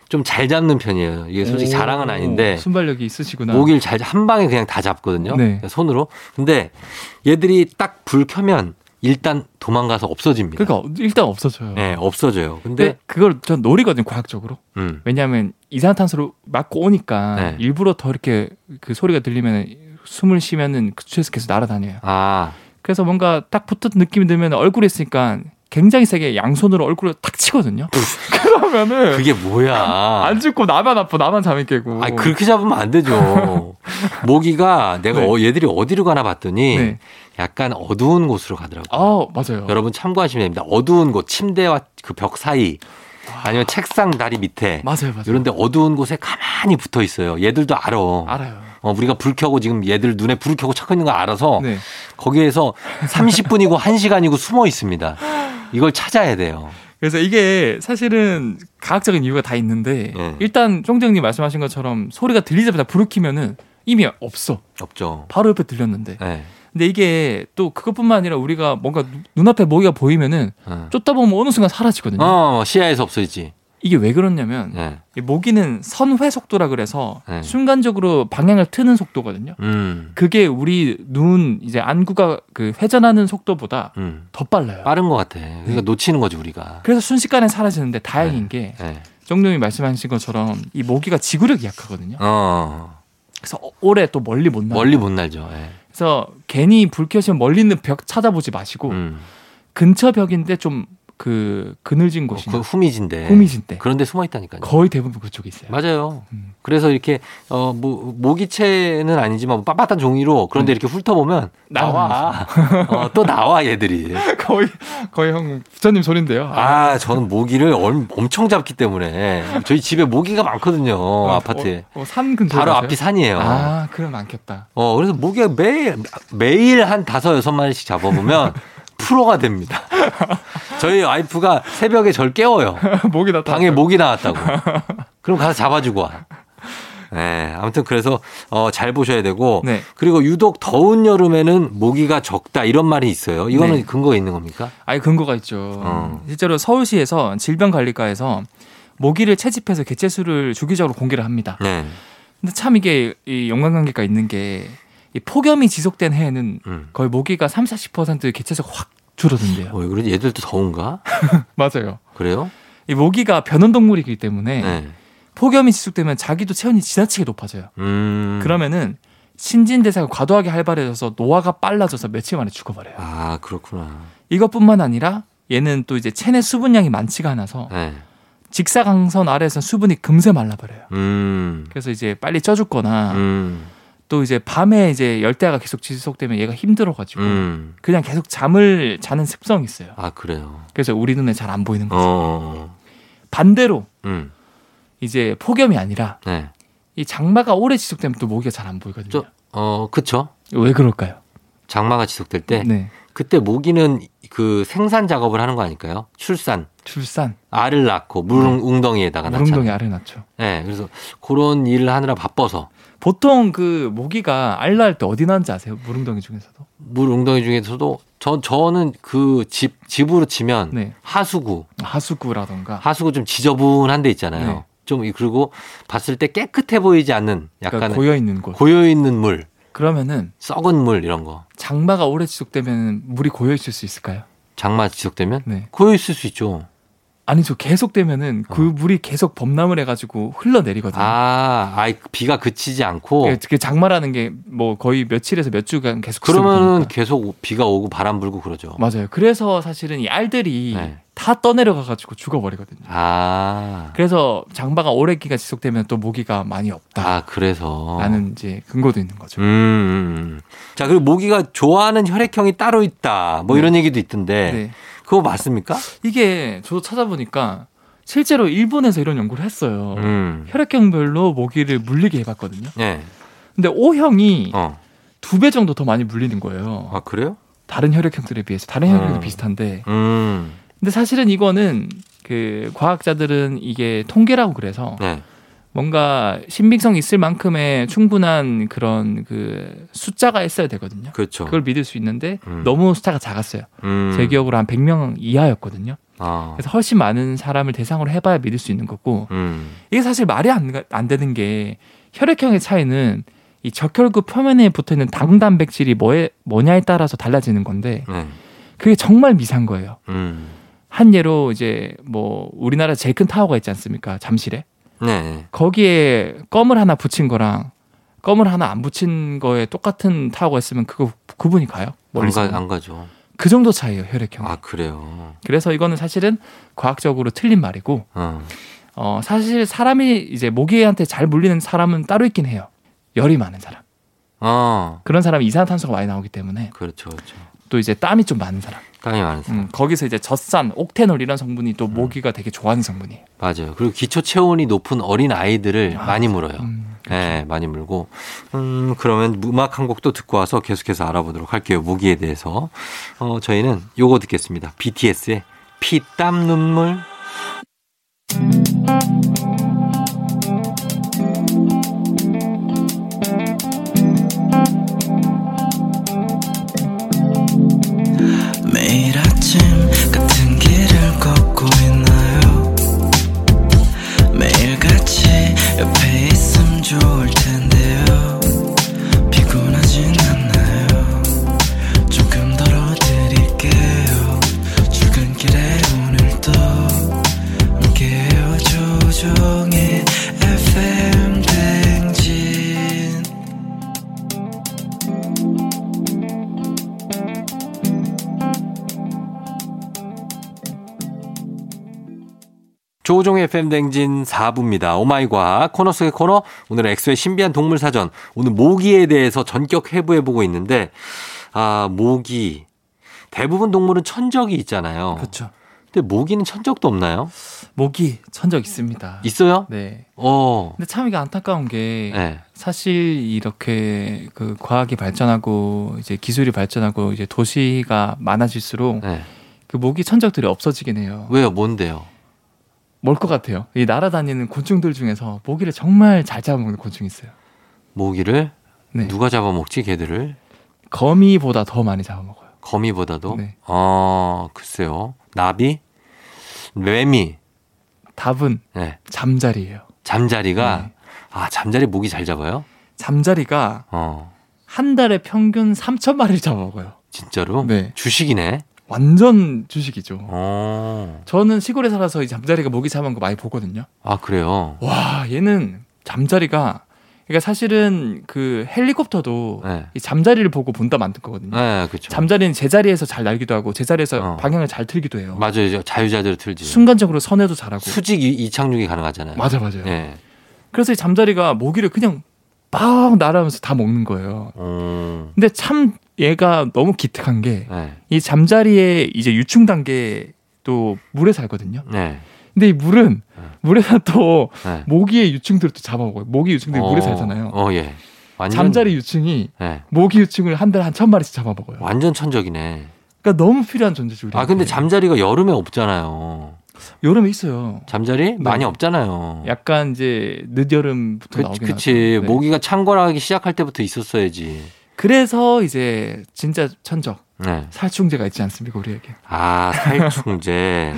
좀잘 잡는 편이에요. 이게 솔직히 오, 자랑은 아닌데 순발력이 있으시구나. 모기를 잘 한 방에 그냥 다 잡거든요. 네. 손으로. 근데 얘들이 딱 불 켜면 일단 도망가서 없어집니다. 그러니까 일단 없어져요. 네, 없어져요. 근데, 그걸 전 노리거든요, 과학적으로. 음. 왜냐하면 이산화탄소를 맞고 오니까 네. 일부러 더 이렇게 그 소리가 들리면 숨을 쉬면은 그쪽에서 계속 날아다녀요. 아. 그래서 뭔가 딱 붙은 느낌이 들면 얼굴에 있으니까 굉장히 세게 양손으로 얼굴을 탁 치거든요. (laughs) 그러면은 그게 뭐야? 안 죽고 나만 아프, 나만 잠이 깨고. 아 그렇게 잡으면 안 되죠. (laughs) 모기가 내가 네. 어, 얘들이 어디로 가나 봤더니 네. 약간 어두운 곳으로 가더라고요. 아 맞아요. 여러분 참고하시면 됩니다. 어두운 곳, 침대와 그 벽 사이. 아니면 책상 다리 밑에 맞아요, 맞아요. 이런데 어두운 곳에 가만히 붙어 있어요. 얘들도 알아. 알아요. 어, 우리가 불 켜고 지금 얘들 눈에 불을 켜고 찾고 있는 거 알아서 네. 거기에서 30분이고 1시간이고 숨어 있습니다. 이걸 찾아야 돼요. 그래서 이게 사실은 과학적인 이유가 다 있는데 네. 일단 쫑정님 말씀하신 것처럼 소리가 들리자마자 불을 켜면은 이미 없어. 없죠. 바로 옆에 들렸는데. 네. 근데 이게 또 그것뿐만 아니라 우리가 뭔가 눈앞에 모기가 보이면은 네. 쫓다 보면 어느 순간 사라지거든요. 어, 시야에서 없어지지. 이게 왜 그렇냐면 네. 모기는 선회 속도라 그래서 네. 순간적으로 방향을 트는 속도거든요. 음. 그게 우리 눈 이제 안구가 그 회전하는 속도보다 음. 더 빨라요. 빠른 것 같아. 그러니까 네. 놓치는 거지 우리가. 그래서 순식간에 사라지는데 다행인 네. 게 네. 정동이 말씀하신 것처럼 이 모기가 지구력이 약하거든요. 어. 그래서 오래 또 멀리 못 날. 멀리 못 날죠. 네. 그래서 괜히 불 켜시면 멀리 있는 벽 찾아보지 마시고 음. 근처 벽인데 좀 그 그늘진 곳이 어, 그 후미진데 후미진데 그런데 숨어 있다니까요. 거의 대부분 그쪽에 있어요. 맞아요. 음. 그래서 이렇게 어뭐 모기채는 아니지만 뭐 빳빳한 종이로 그런데 음. 이렇게 훑어보면 나와. 어, 또 나와 얘들이. (laughs) 거의 거의 형 부처님 소린데요. 아, 아 저는 모기를 엄청 잡기 때문에 저희 집에 모기가 많거든요 어, 아파트에. 어, 어, 산 근처 바로 앞이 산이에요. 아 그럼 많겠다. 어 그래서 모기가 매일 매일 한 다섯 여섯 마리씩 잡아보면. (laughs) 프로가 됩니다. (laughs) 저희 와이프가 새벽에 절 깨워요. (laughs) 목이 나왔다. 방에 목이 나왔다고. (laughs) 그럼 가서 잡아주고 와. 네, 아무튼 그래서 어, 잘 보셔야 되고 네. 그리고 유독 더운 여름에는 모기가 적다 이런 말이 있어요. 이거는 네. 근거가 있는 겁니까? 아니 근거가 있죠. 어. 실제로 서울시에서 질병관리과에서 모기를 채집해서 개체수를 주기적으로 공개를 합니다. 네. 근데 참 이게 이 연관관계가 있는 게 이 폭염이 지속된 해에는 음. 거의 모기가 3, 40% 개체수가 확 줄어든대요. 어, 그래 얘들도 더운가? (laughs) 맞아요. 그래요? 이 모기가 변온 동물이기 때문에 네. 폭염이 지속되면 자기도 체온이 지나치게 높아져요. 음. 그러면은 신진대사가 과도하게 활발해져서 노화가 빨라져서 며칠 만에 죽어버려요. 아 그렇구나. 이것뿐만 아니라 얘는 또 이제 체내 수분량이 많지가 않아서 네. 직사광선 아래에서 수분이 금세 말라버려요. 음. 그래서 이제 빨리 쪄 죽거나 음. 또 이제 밤에 이제 열대야가 계속 지속되면 얘가 힘들어가지고 음. 그냥 계속 잠을 자는 습성이 있어요. 아 그래요. 그래서 우리 눈에 잘 안 보이는 거죠. 어. 반대로 음. 이제 폭염이 아니라 네. 이 장마가 오래 지속되면 또 모기가 잘 안 보이거든요. 저, 어 그렇죠. 왜 그럴까요? 장마가 지속될 때 네. 그때 모기는 그 생산 작업을 하는 거 아닐까요? 출산. 출산. 알을 낳고 물웅덩이에다가 네. 물웅덩이 알을 낳죠. 네, 그래서 그런 일을 하느라 바빠서 보통 그 모기가 알 낳을 때 어디 나는지 아세요? 물웅덩이 중에서도? 물웅덩이 중에서도 저 저는 그 집 집으로 치면 네. 하수구, 하수구라던가 하수구 좀 지저분한 데 있잖아요. 네. 좀 그리고 봤을 때 깨끗해 보이지 않는 약간 그러니까 고여 있는 곳, 고여 있는 물. 그러면은 썩은 물 이런 거. 장마가 오래 지속되면 물이 고여 있을 수 있을까요? 장마 지속되면 네. 고여 있을 수 있죠. 아니죠. 계속 되면은 그 어. 물이 계속 범람을 해가지고 흘러내리거든요. 아, 아이 비가 그치지 않고. 그, 그 장마라는 게 뭐 거의 며칠에서 몇 주간 계속. 그러면은 계속 비가 오고 바람 불고 그러죠. 맞아요. 그래서 사실은 이 알들이 네. 다 떠내려가가지고 죽어버리거든요. 아. 그래서 장마가 오래 기가 지속되면 또 모기가 많이 없다. 아, 그래서. 라는 이제 근거도 있는 거죠. 음. 음, 음. 자, 그리고 모기가 좋아하는 혈액형이 따로 있다. 뭐 네. 이런 얘기도 있던데. 네. 그거 맞습니까? 이게 저도 찾아보니까 실제로 일본에서 이런 연구를 했어요. 음. 혈액형별로 모기를 물리게 해봤거든요. 네. 근데 O형이 어. 두배 정도 더 많이 물리는 거예요. 아 그래요? 다른 혈액형들에 비해서 다른 혈액형도 음. 비슷한데. 음. 근데 사실은 이거는 그 과학자들은 이게 통계라고 그래서 네. 뭔가 신빙성 있을 만큼의 충분한 그런 그 숫자가 있어야 되거든요. 그렇죠. 그걸 믿을 수 있는데 음. 너무 숫자가 작았어요. 음. 제 기억으로 한 100명 이하였거든요. 아. 그래서 훨씬 많은 사람을 대상으로 해봐야 믿을 수 있는 거고 음. 이게 사실 말이 안, 안 되는 게 혈액형의 차이는 이 적혈구 표면에 붙어 있는 당 단백질이 뭐에 뭐냐에 따라서 달라지는 건데 네. 그게 정말 미세한 거예요. 음. 한 예로 이제 뭐 우리나라 제일 큰 타워가 있지 않습니까? 잠실에. 네. 거기에 껌을 하나 붙인 거랑 껌을 하나 안 붙인 거에 똑같은 타워가 있으면 그거 구분이 가요? 멀리서 안, 가, 안 가죠. 그 정도 차이예요 혈액형. 아 그래요. 그래서 이거는 사실은 과학적으로 틀린 말이고, 어. 어 사실 사람이 이제 모기한테 잘 물리는 사람은 따로 있긴 해요. 열이 많은 사람. 어. 그런 사람이 이산화탄소가 많이 나오기 때문에. 그렇죠, 그렇죠. 또 이제 땀이 좀 많은 사람. 땀이 많은 사람. 음, 거기서 이제 젖산, 옥테놀 이런 성분이 또 음. 모기가 되게 좋아하는 성분이에요. 맞아요. 그리고 기초 체온이 높은 어린 아이들을 아, 많이 물어요. 음, 그렇죠. 네, 많이 물고. 음, 그러면 음악 한 곡도 듣고 와서 계속해서 알아보도록 할게요. 모기에 대해서. 어, 저희는 요거 듣겠습니다. BTS의 피, 땀, 눈물. FM댕진 4부입니다. 오마이과 코너 속의 코너 오늘 엑소의 신비한 동물 사전 오늘 모기에 대해서 전격 해부해 보고 있는데 아 모기 대부분 동물은 천적이 있잖아요. 그렇죠. 근데 모기는 천적도 없나요? 모기 천적 있습니다. 있어요? 네. 어. 근데 참 이게 안타까운 게 네. 사실 이렇게 그 과학이 발전하고 이제 기술이 발전하고 이제 도시가 많아질수록 네. 그 모기 천적들이 없어지긴 해요. 왜요? 뭔데요? 뭘 것 같아요? 이 날아다니는 곤충들 중에서 모기를 정말 잘 잡아먹는 곤충이 있어요. 모기를? 네. 누가 잡아먹지, 걔들을? 거미보다 더 많이 잡아먹어요. 거미보다도? 네. 어, 글쎄요. 나비? 매미? 답은 네. 잠자리예요. 잠자리가? 네. 아, 잠자리 모기 잘 잡아요? 잠자리가 어. 한 달에 평균 3천 마리를 잡아먹어요. 진짜로? 네. 주식이네. 완전 주식이죠. 어. 저는 시골에 살아서 이 잠자리가 모기 잡은 거 많이 보거든요. 아 그래요? 와 얘는 잠자리가 그러니까 사실은 그 헬리콥터도 네. 이 잠자리를 보고 본다 만든 거거든요. 네, 그렇죠. 잠자리는 제자리에서 잘 날기도 하고 제자리에서 어. 방향을 잘 틀기도 해요. 맞아요, 자유자재로 틀지. 순간적으로 선회도 잘하고. 수직 이착륙이 가능하잖아요. 맞아, 맞아요. 네. 그래서 이 잠자리가 모기를 그냥 막 날아가면서 다 먹는 거예요. 음. 근데 참 얘가 너무 기특한 게이 네. 잠자리에 이제 유충 단계도 물에 살거든요. 네. 근데 이 물은 네. 물에서 또 네. 모기의 유충들을 또 잡아먹어요. 모기 유충들이 어, 물에 살잖아요. 어, 예. 완전, 잠자리 유충이 네. 모기 유충을 한 달에 한 천 마리씩 잡아먹어요. 완전 천적이네. 그러니까 너무 필요한 존재죠. 아 근데 잠자리가 여름에 없잖아요. 여름에 있어요. 잠자리 네. 많이 없잖아요. 약간 이제 늦여름부터 그, 나오긴 그치. 하죠. 모기가 창궐하기 시작할 때부터 있었어야지. 그래서 이제 진짜 천적 네. 살충제가 있지 않습니까 우리에게? 아 살충제.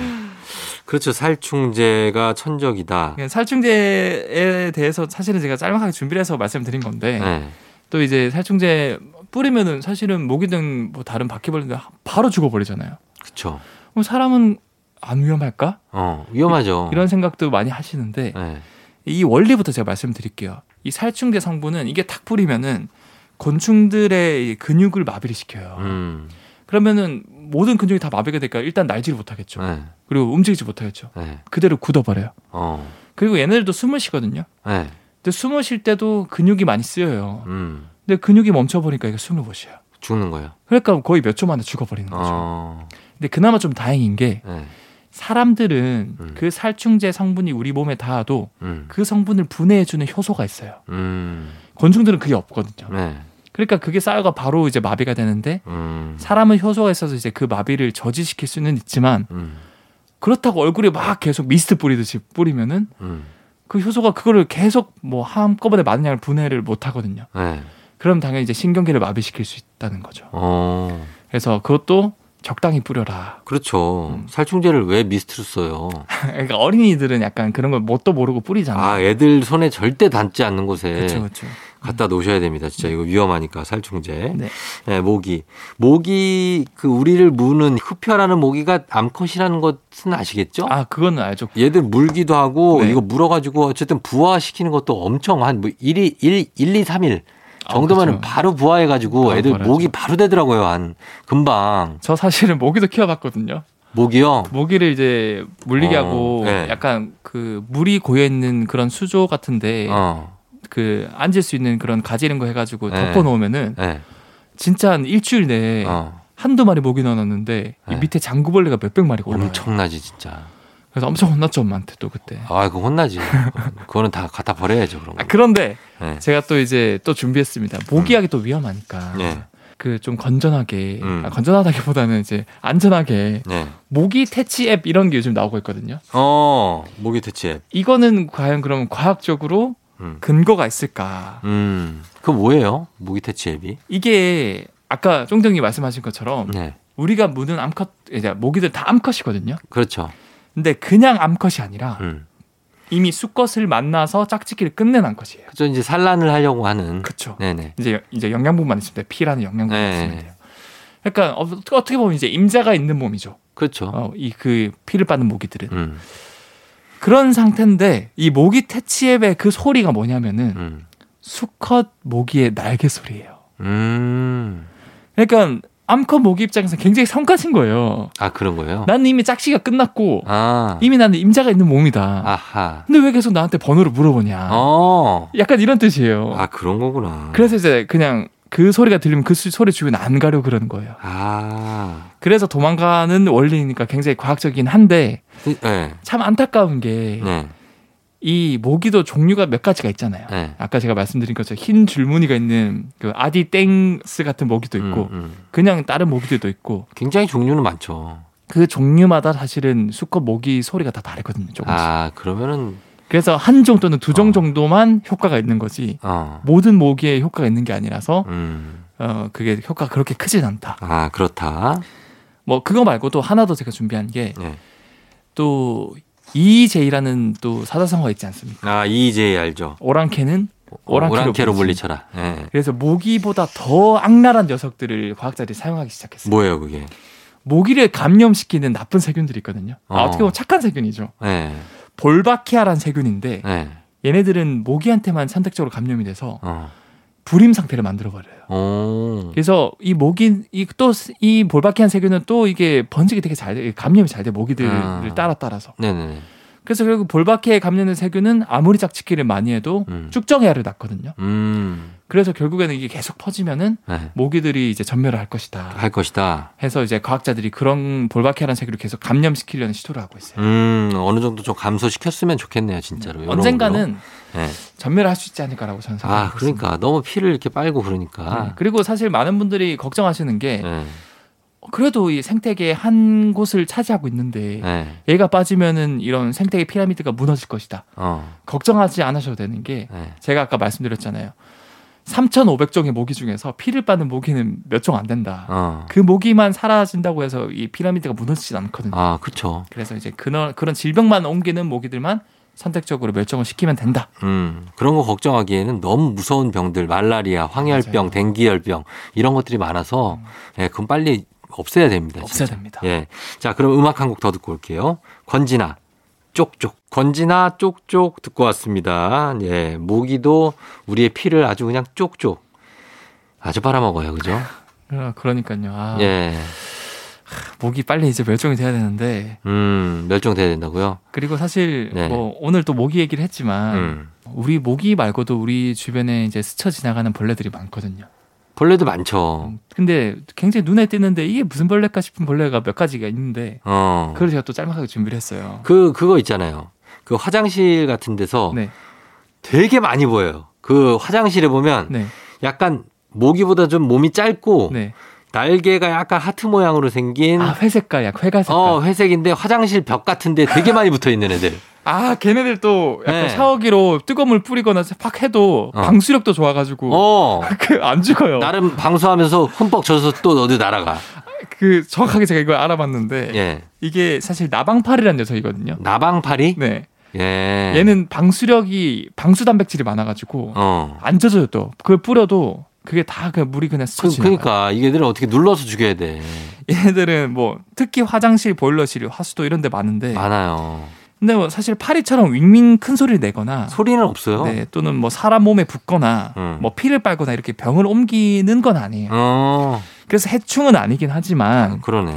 그렇죠. 살충제가 천적이다. 네, 살충제에 대해서 사실은 제가 짤막하게 준비를 해서 말씀드린 건데 네. 또 이제 살충제 뿌리면은 사실은 모기 등뭐 다른 바퀴벌레들 바로 죽어버리잖아요. 그렇죠. 그럼 사람은 안 위험할까? 어, 위험하죠. 이런 생각도 많이 하시는데 네. 이 원리부터 제가 말씀드릴게요. 이 살충제 성분은 이게 탁 뿌리면은 곤충들의 근육을 마비를 시켜요. 음. 그러면은 모든 근육이 다 마비가 되니까 일단 날지를 못하겠죠. 네. 그리고 움직이지 못하겠죠. 네. 그대로 굳어버려요. 어. 그리고 얘네들도 숨을 쉬거든요. 네. 근데 숨을 쉴 때도 근육이 많이 쓰여요. 음. 근데 근육이 멈춰버리니까 이게 숨을 못 쉬어요. 죽는 거예요. 그러니까 거의 몇 초 만에 죽어버리는 거죠. 어. 근데 그나마 좀 다행인 게 네. 사람들은 음. 그 살충제 성분이 우리 몸에 닿아도 음. 그 성분을 분해해주는 효소가 있어요. 음. 곤충들은 그게 없거든요. 네. 그러니까 그게 쌓여가 바로 이제 마비가 되는데 음. 사람은 효소가 있어서 이제 그 마비를 저지시킬 수는 있지만 음. 그렇다고 얼굴에 막 계속 미스트 뿌리듯이 뿌리면은 음. 그 효소가 그거를 계속 뭐 한꺼번에 많은 양을 분해를 못 하거든요. 네. 그럼 당연히 이제 신경계를 마비시킬 수 있다는 거죠. 어. 그래서 그것도 적당히 뿌려라. 그렇죠. 음. 살충제를 왜 미스트로 써요? (laughs) 그러니까 어린이들은 약간 그런 걸 뭣도 모르고 뿌리잖아요. 아, 애들 손에 절대 닿지 않는 곳에 그렇죠, 그렇죠. 갖다 놓으셔야 됩니다. 진짜 이거 위험하니까 살충제. 네. 네. 모기. 모기 그 우리를 무는 흡혈하는 모기가 암컷이라는 것은 아시겠죠? 아, 그거는 알죠. 얘들 물기도 하고 네. 이거 물어 가지고 어쨌든 부화시키는 것도 엄청 한뭐 1이 1 1 2 3일 정도면 아, 바로 부화해 가지고 애들 바로 목이 바로 되더라고요. 한 금방. 저 사실은 모기도 키워 봤거든요. 모기요? 모기를 이제 물리게 어, 하고 네. 약간 그 물이 고여 있는 그런 수조 같은데 어. 그 앉을 수 있는 그런 가지 이런 거 해가지고 네. 덮어 놓으면은 네. 진짜 한 일주일 내에 어. 한두 마리 모기 넣어놨는데 이 네. 밑에 장구벌레가 몇백 마리가 올라요. 엄청나지 진짜. 그래서 엄청 혼났죠 엄마한테 또 그때. 아, 그 혼나지. 그거는 다 갖다 버려야죠 그런 거. 아, 그런데 네. 제가 또 이제 또 준비했습니다. 모기하기 음. 또 위험하니까. 네. 그좀 건전하게 음. 아, 건전하다기보다는 이제 안전하게 네. 모기 퇴치 앱 이런 게 요즘 나오고 있거든요. 어, 모기 퇴치 앱. 이거는 과연 그럼 과학적으로 음. 근거가 있을까? 음. 그 뭐예요? 모기 퇴치 앱이? 이게 아까 쫑정이 말씀하신 것처럼 네. 우리가 무는 암컷 이제 모기들 다 암컷이거든요. 그렇죠. 근데 그냥 암컷이 아니라 음. 이미 수컷을 만나서 짝짓기를 끝낸 암컷이에요. 그죠 이제 산란을 하려고 하는. 그렇죠. 네네. 이제 이제 영양분만 있으면 돼. 피라는 영양분 네. 있으면 돼요. 그러니까 어, 어떻게 보면 이제 임자가 있는 몸이죠. 그렇죠. 어, 이 그 피를 받는 모기들은 음. 그런 상태인데 이 모기 퇴치앱의 그 소리가 뭐냐면은 음. 수컷 모기의 날개 소리예요. 음. 그러니까 암컷 모기 입장에서 굉장히 성가신 거예요. 아 그런 거예요? 나는 이미 짝짓기가 끝났고 아. 이미 나는 임자가 있는 몸이다. 아하. 근데 왜 계속 나한테 번호를 물어보냐? 어. 약간 이런 뜻이에요. 아 그런 거구나. 그래서 이제 그냥 그 소리가 들리면 그 소리 주변 안 가려 그러는 거예요. 아. 그래서 도망가는 원리니까 굉장히 과학적이긴 한데 네. 참 안타까운 게. 네. 이 모기도 종류가 몇 가지가 있잖아요. 네. 아까 제가 말씀드린 것처럼 흰 줄무늬가 있는 그 아디땡스 같은 모기도 있고 음, 음. 그냥 다른 모기들도 있고 굉장히 종류는 많죠. 그 종류마다 사실은 수컷 모기 소리가 다 다르거든요. 조금씩. 아 그러면은 그래서 한 종 또는 두종 어. 정도만 효과가 있는 거지 어. 모든 모기에 효과가 있는 게 아니라서 음. 어 그게 효과가 그렇게 크진 않다. 아 그렇다. 뭐 그거 말고도 하나 더 제가 준비한 게또 네. EJ라는 또 사자성어가 있지 않습니까? 아, EJ 알죠. 오랑캐는 오랑캐로, 오랑캐로 물리쳐라. 네. 그래서 모기보다 더 악랄한 녀석들을 과학자들이 사용하기 시작했어요. 뭐예요, 그게? 모기를 감염시키는 나쁜 세균들이 있거든요. 어. 아, 어떻게 보면 착한 세균이죠. 네. 볼바키아란 세균인데 네. 얘네들은 모기한테만 선택적으로 감염이 돼서 어. 불임 상태를 만들어 버려요. 그래서 이 모기 이또이 볼바키안 세균은 또 이게 번식이 되게 잘 돼, 감염이 잘 돼 모기들을 아. 따라 따라서. 네네. 그래서 결국 볼바키에 감염된 세균은 아무리 짝짓기를 많이 해도 음. 쭉정해야를 낳거든요. 음. 그래서 결국에는 이게 계속 퍼지면은 네. 모기들이 이제 전멸을 할 것이다. 할 것이다. 해서 이제 과학자들이 그런 볼바키아라는 세균을 계속 감염시키려는 시도를 하고 있어요. 음, 어느 정도 좀 감소시켰으면 좋겠네요, 진짜로. 음, 언젠가는 네. 전멸할 수 있지 않을까라고 저는 생각합니다. 아, 그러니까 너무 피를 이렇게 빨고 그러니까. 네. 그리고 사실 많은 분들이 걱정하시는 게 네. 그래도 이 생태계 한 곳을 차지하고 있는데 네. 얘가 빠지면은 이런 생태계 피라미드가 무너질 것이다. 어. 걱정하지 않으셔도 되는 게 네. 제가 아까 말씀드렸잖아요. 3,500종의 모기 중에서 피를 빠는 모기는 몇 종 안 된다. 어. 그 모기만 사라진다고 해서 이 피라미드가 무너지진 않거든요. 아, 그렇죠. 그래서 이제 그런 그런 질병만 옮기는 모기들만 선택적으로 멸종을 시키면 된다. 음, 그런 거 걱정하기에는 너무 무서운 병들, 말라리아, 황열병, 댕기열병 이런 것들이 많아서 음. 예, 그럼 빨리 없애야 됩니다. 없애야 됩니다. 예. 자, 그럼 음악 한 곡 더 듣고 올게요. 권진아, 쪽쪽. 권진아, 쪽쪽 듣고 왔습니다. 예. 모기도 우리의 피를 아주 그냥 쪽쪽. 아주 빨아먹어요. 그죠? 아, 그러니까요. 아. 예. 모기 빨리 이제 멸종이 돼야 되는데. 음, 멸종돼야 된다고요? 그리고 사실 네. 뭐 오늘 또 모기 얘기를 했지만 음. 우리 모기 말고도 우리 주변에 이제 스쳐 지나가는 벌레들이 많거든요. 벌레도 많죠. 음, 근데 굉장히 눈에 띄는데 이게 무슨 벌레일까 싶은 벌레가 몇 가지가 있는데 어. 그걸 제가 또 짤막하게 준비를 했어요. 그 그거 있잖아요. 그 화장실 같은 데서 네. 되게 많이 보여요. 그 화장실에 보면 네. 약간 모기보다 좀 몸이 짧고 네. 날개가 약간 하트 모양으로 생긴 아, 회색깔, 약 회가 색깔. 어, 회색인데 화장실 벽 같은데 되게 많이 붙어 있는 애들. 아, 걔네들 또 약간 네. 샤워기로 뜨거운 물 뿌리거나 팍 해도 어. 방수력도 좋아 가지고 어. (laughs) 그안 죽어요. 나름 방수하면서 흠뻑 젖어서 또 어디 날아가. 그 정확하게 제가 이걸 알아봤는데 예. 이게 사실 나방파리라는 녀석이거든요. 나방파리? 네. 예. 얘는 방수력이 방수 단백질이 많아가지고 어. 안 젖어요 또. 그걸 뿌려도 그게 다그 물이 그냥 스쳐 지 그러니까 이게들은 어떻게 눌러서 죽여야 돼. (laughs) 얘네들은 뭐 특히 화장실, 보일러실, 하수도 이런 데 많은데 많아요. 근데 뭐 사실 파리처럼 윙윙 큰 소리를 내거나 소리는 없어요. 네, 또는 뭐 사람 몸에 붙거나 음. 뭐 피를 빨거나 이렇게 병을 옮기는 건 아니에요. 어. 그래서 해충은 아니긴 하지만 아, 그러네.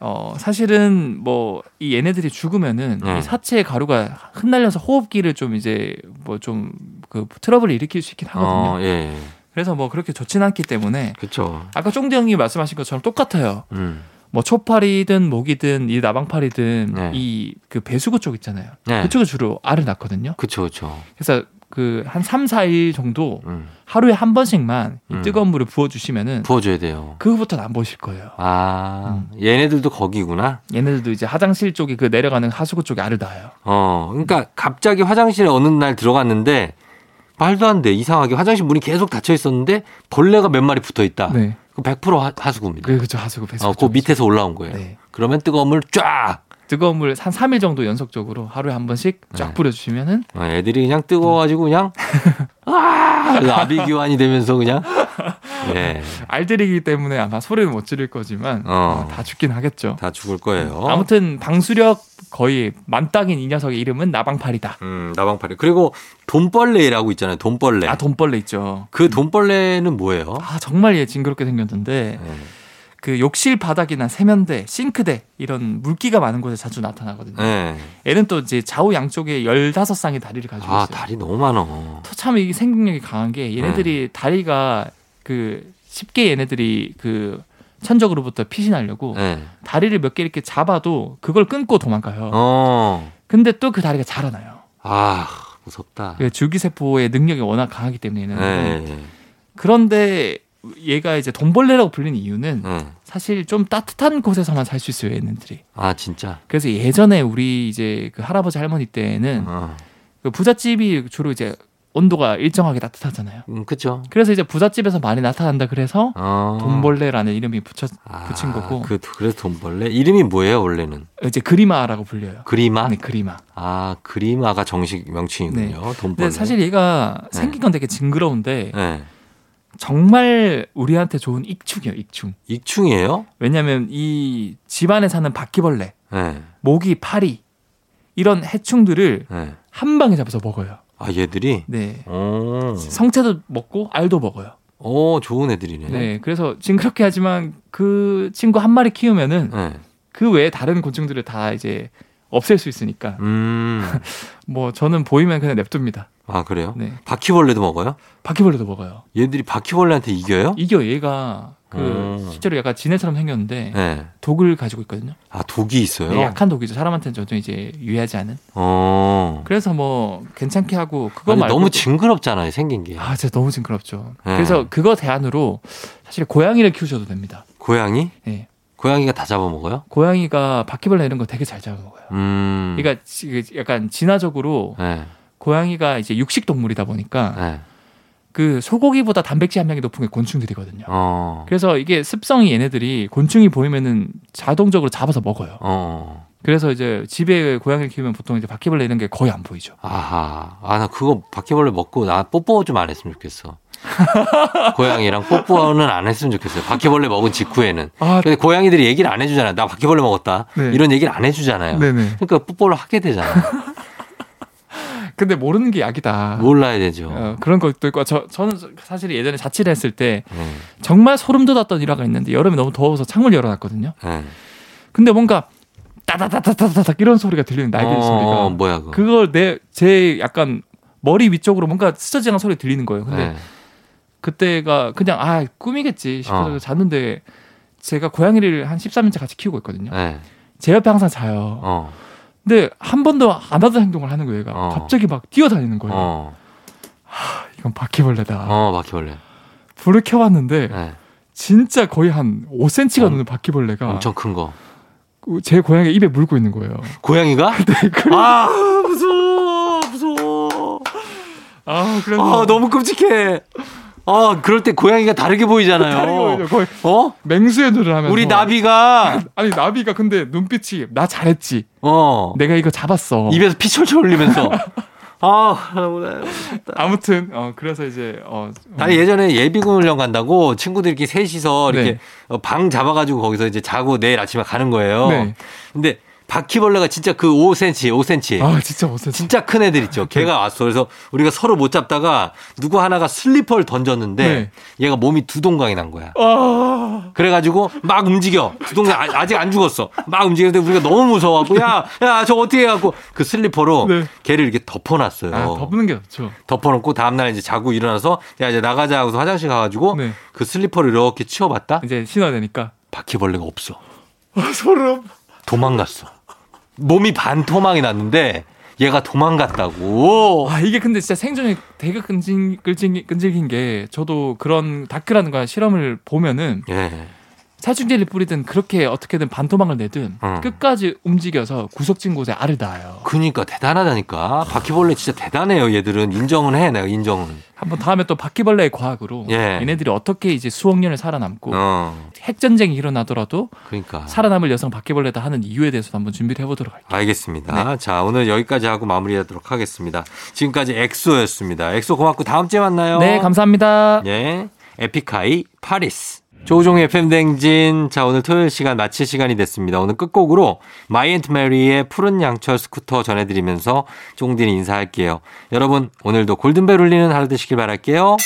어, 사실은 뭐 이 얘네들이 죽으면은 네. 이 사체의 가루가 흩날려서 호흡기를 좀 이제 뭐 좀 그 트러블을 일으킬 수 있긴 하거든요. 어, 예. 그래서 뭐 그렇게 좋진 않기 때문에 그렇죠. 아까 쫑대 형이 말씀하신 것처럼 똑같아요. 음. 뭐 초파리든 모기든 이 나방파리든 네. 이그 배수구 쪽 있잖아요. 네. 그쪽에 주로 알을 낳거든요. 그렇죠, 그렇죠. 그래서 그 한 3, 4일 정도 음. 하루에 한 번씩만 음. 뜨거운 물을 부어 주시면은 부어 줘야 돼요. 그거부터는 안 보실 거예요. 아, 음. 얘네들도 거기구나. 얘네들도 이제 화장실 쪽에 그 내려가는 하수구 쪽에 알을 낳아요. 어, 그러니까 갑자기 화장실에 어느 날 들어갔는데 말도 안 돼. 이상하게 화장실 문이 계속 닫혀 있었는데 벌레가 몇 마리 붙어 있다. 네. 그 100% 하수구입니다. 그, 그죠 하수구. 배수구 어, 그 밑에서 올라온 거예요. 네. 그러면 뜨거운 물 쫙. 뜨거운 물 한 3일 정도 연속적으로 하루에 한 번씩 쫙 네. 뿌려주시면은. 어, 애들이 그냥 뜨거워가지고 그냥 (laughs) 아 아비규환이 되면서 그냥. 네. (laughs) 알들이기 때문에 아마 소리는 못 지를 거지만 어. 다 죽긴 하겠죠. 다 죽을 거예요. 아무튼 방수력 거의 만땅인 이 녀석의 이름은 나방파리다. 음, 나방파리. 그리고 돈벌레라고 있잖아요. 돈벌레. 아, 돈벌레 있죠. 그 돈벌레는 뭐예요? 아, 정말 얘 징그럽게 생겼는데. 네. 그 욕실 바닥이나 세면대, 싱크대 이런 물기가 많은 곳에 자주 나타나거든요. 네. 얘는 또 이제 좌우 양쪽에 15쌍의 다리를 가지고 아, 있어요. 다리 너무 많어. 참 이게 생명력이 강한 게 얘네들이 네. 다리가 그 쉽게 얘네들이 그 천적으로부터 피신하려고 네. 다리를 몇 개 이렇게 잡아도 그걸 끊고 도망가요. 어. 근데 또 그 다리가 자라나요. 아, 무섭다. 그 줄기세포의 능력이 워낙 강하기 때문에 네. 그런데 얘가 이제 돈벌레라고 불리는 이유는 네. 사실 좀 따뜻한 곳에서만 살 수 있어요, 얘네들이. 아, 진짜. 그래서 예전에 우리 이제 그 할아버지 할머니 때는 어. 그 부잣집이 주로 이제 온도가 일정하게 따뜻하잖아요. 음, 그렇죠. 그래서 이제 부잣집에서 많이 나타난다 그래서 어. 돈벌레라는 이름이 붙여 아, 붙인 거고. 그 그래서 돈벌레 이름이 뭐예요 원래는? 이제 그리마라고 불려요. 그리마? 네, 그리마. 아, 그리마가 정식 명칭이군요. 네. 돈벌레. 근데 사실 얘가 네. 생긴 건 되게 징그러운데 네. 정말 우리한테 좋은 익충이에요, 익충. 익충이에요? 왜냐하면 이 집안에 사는 바퀴벌레, 네. 모기, 파리 이런 해충들을 네. 한 방에 잡아서 먹어요. 아 얘들이? 네. 오. 성체도 먹고 알도 먹어요. 오 좋은 애들이네. 네. 그래서 징그럽게 하지만 그 친구 한 마리 키우면은 네. 그 외에 다른 곤충들을 다 이제 없앨 수 있으니까. 음. (laughs) 뭐 저는 보이면 그냥 냅둡니다. 아 그래요? 네. 바퀴벌레도 먹어요? 바퀴벌레도 먹어요. 얘들이 바퀴벌레한테 이겨요? 이겨 얘가 그 음. 실제로 약간 지네처럼 생겼는데 네. 독을 가지고 있거든요. 아 독이 있어요? 네, 약한 독이죠. 사람한테는 전혀 이제 유해하지 않은. 어. 그래서 뭐 괜찮게 하고 그거 말고 너무 징그럽잖아요 생긴 게. 아 진짜 너무 징그럽죠. 네. 그래서 그거 대안으로 사실 고양이를 키우셔도 됩니다. 고양이? 네. 고양이가 다 잡아먹어요? 고양이가 바퀴벌레 이런 거 되게 잘 잡아먹어요. 음. 그러니까 약간 진화적으로 네. 고양이가 이제 육식 동물이다 보니까. 네. 그 소고기보다 단백질 함량이 높은 게 곤충들이거든요. 어. 그래서 이게 습성이 얘네들이 곤충이 보이면은 자동적으로 잡아서 먹어요. 어. 그래서 이제 집에 고양이를 키우면 보통 이제 바퀴벌레 이런 게 거의 안 보이죠. 아하. 아, 나 그거 바퀴벌레 먹고 나 뽀뽀 좀 안 했으면 좋겠어. (laughs) 고양이랑 뽀뽀는 안 했으면 좋겠어요. 바퀴벌레 먹은 직후에는. 아, 근데 고양이들이 얘기를 안 해주잖아요. 나 바퀴벌레 먹었다. 네. 이런 얘기를 안 해주잖아요. 네네. 그러니까 뽀뽀를 하게 되잖아요. (laughs) 근데 모르는 게 약이다. 몰라야 되죠. 어, 그런 것도 있고 저 저는 사실 예전에 자취를 했을 때 네. 정말 소름 돋았던 일화가 있는데 여름에 너무 더워서 창문 열어놨거든요. 네. 근데 뭔가 따다다다다닥 이런 소리가 들리는 날개 어, 소리가. 뭐야 그거. 그걸 내 제 약간 머리 위쪽으로 뭔가 스쳐지는 소리 들리는 거예요. 근데 네. 그때가 그냥 아 꿈이겠지 싶어서 어. 잤는데 제가 고양이를 한 13년째 같이 키우고 있거든요. 네. 제 옆에 항상 자요. 어. 근데 한 번도 안 하던 행동을 하는 거예요. 얘가. 어. 갑자기 막 뛰어다니는 거예요. 어. 하, 이건 바퀴벌레다. 어, 바퀴벌레. 불을 켜봤는데 네. 진짜 거의 한 5cm가 넘는 바퀴벌레가 엄청 큰 거. 제 고양이 입에 물고 있는 거예요. 고양이가? (laughs) 네. 그래. 아 무서워, 무서워. 아 그래서 아 너무 끔찍해. 아, 그럴 때 고양이가 다르게 보이잖아요. 다르게 보이죠. 어? 맹수의 눈을 하면서. 우리 나비가 (laughs) 아니 나비가 근데 눈빛이 나 잘했지. 어. 내가 이거 잡았어. 입에서 피 철철 흘리면서. (laughs) 아, 아무튼 어 그래서 이제 어 아니 예전에 예비군 훈련 간다고 친구들끼리 셋이서 이렇게 네. 어, 방 잡아가지고 거기서 이제 자고 내일 아침에 가는 거예요. 네. 근데 바퀴벌레가 진짜 그 5cm, 5cm. 아, 진짜 5cm. 진짜 큰 애들 있죠. 걔가 왔어. 그래서 우리가 서로 못 잡다가 누구 하나가 슬리퍼를 던졌는데 네. 얘가 몸이 두 동강이 난 거야. 아... 그래가지고 막 움직여. 두 동강 아, 아직 안 죽었어. 막 움직이는데 우리가 너무 무서워갖고 야, 야, 저 어떻게 해갖고 그 슬리퍼로 네. 걔를 이렇게 덮어놨어요. 아, 덮는 게 좋죠. 덮어놓고 다음날 이제 자고 일어나서 야, 이제 나가자 하고서 화장실 가가지고 네. 그 슬리퍼를 이렇게 치워봤다? 이제 신어야 되니까. 바퀴벌레가 없어. 아, 소름. 도망갔어. 몸이 반토막이 났는데 얘가 도망갔다고. 아 이게 근데 진짜 생존이 되게 끈질, 끈질, 끈질긴 게 저도 그런 다크라는 거야 실험을 보면은 예. 살충제를 뿌리든 그렇게 어떻게든 반토막을 내든 음. 끝까지 움직여서 구석진 곳에 알을 낳아요. 그니까 대단하다니까. 바퀴벌레 진짜 대단해요. 얘들은 인정은 해. 내가 인정은. 한번 다음에 또 바퀴벌레의 과학으로 예. 얘네들이 어떻게 이제 수억 년을 살아남고 어. 핵 전쟁이 일어나더라도 그러니까 살아남을 녀석이 바퀴벌레다 하는 이유에 대해서 한번 준비를 해보도록 할게요. 알겠습니다. 네. 자 오늘 여기까지 하고 마무리하도록 하겠습니다. 지금까지 엑소였습니다. 엑소 고맙고 다음 주에 만나요. 네 감사합니다. 예 에픽하이 파리스. 조우종의 FM대행진. 자, 오늘 토요일 시간 마칠 시간이 됐습니다. 오늘 끝곡으로 마이앤트 메리의 푸른 양철 스쿠터 전해드리면서 쫑디는 인사할게요. 여러분, 오늘도 골든벨 울리는 하루 되시길 바랄게요.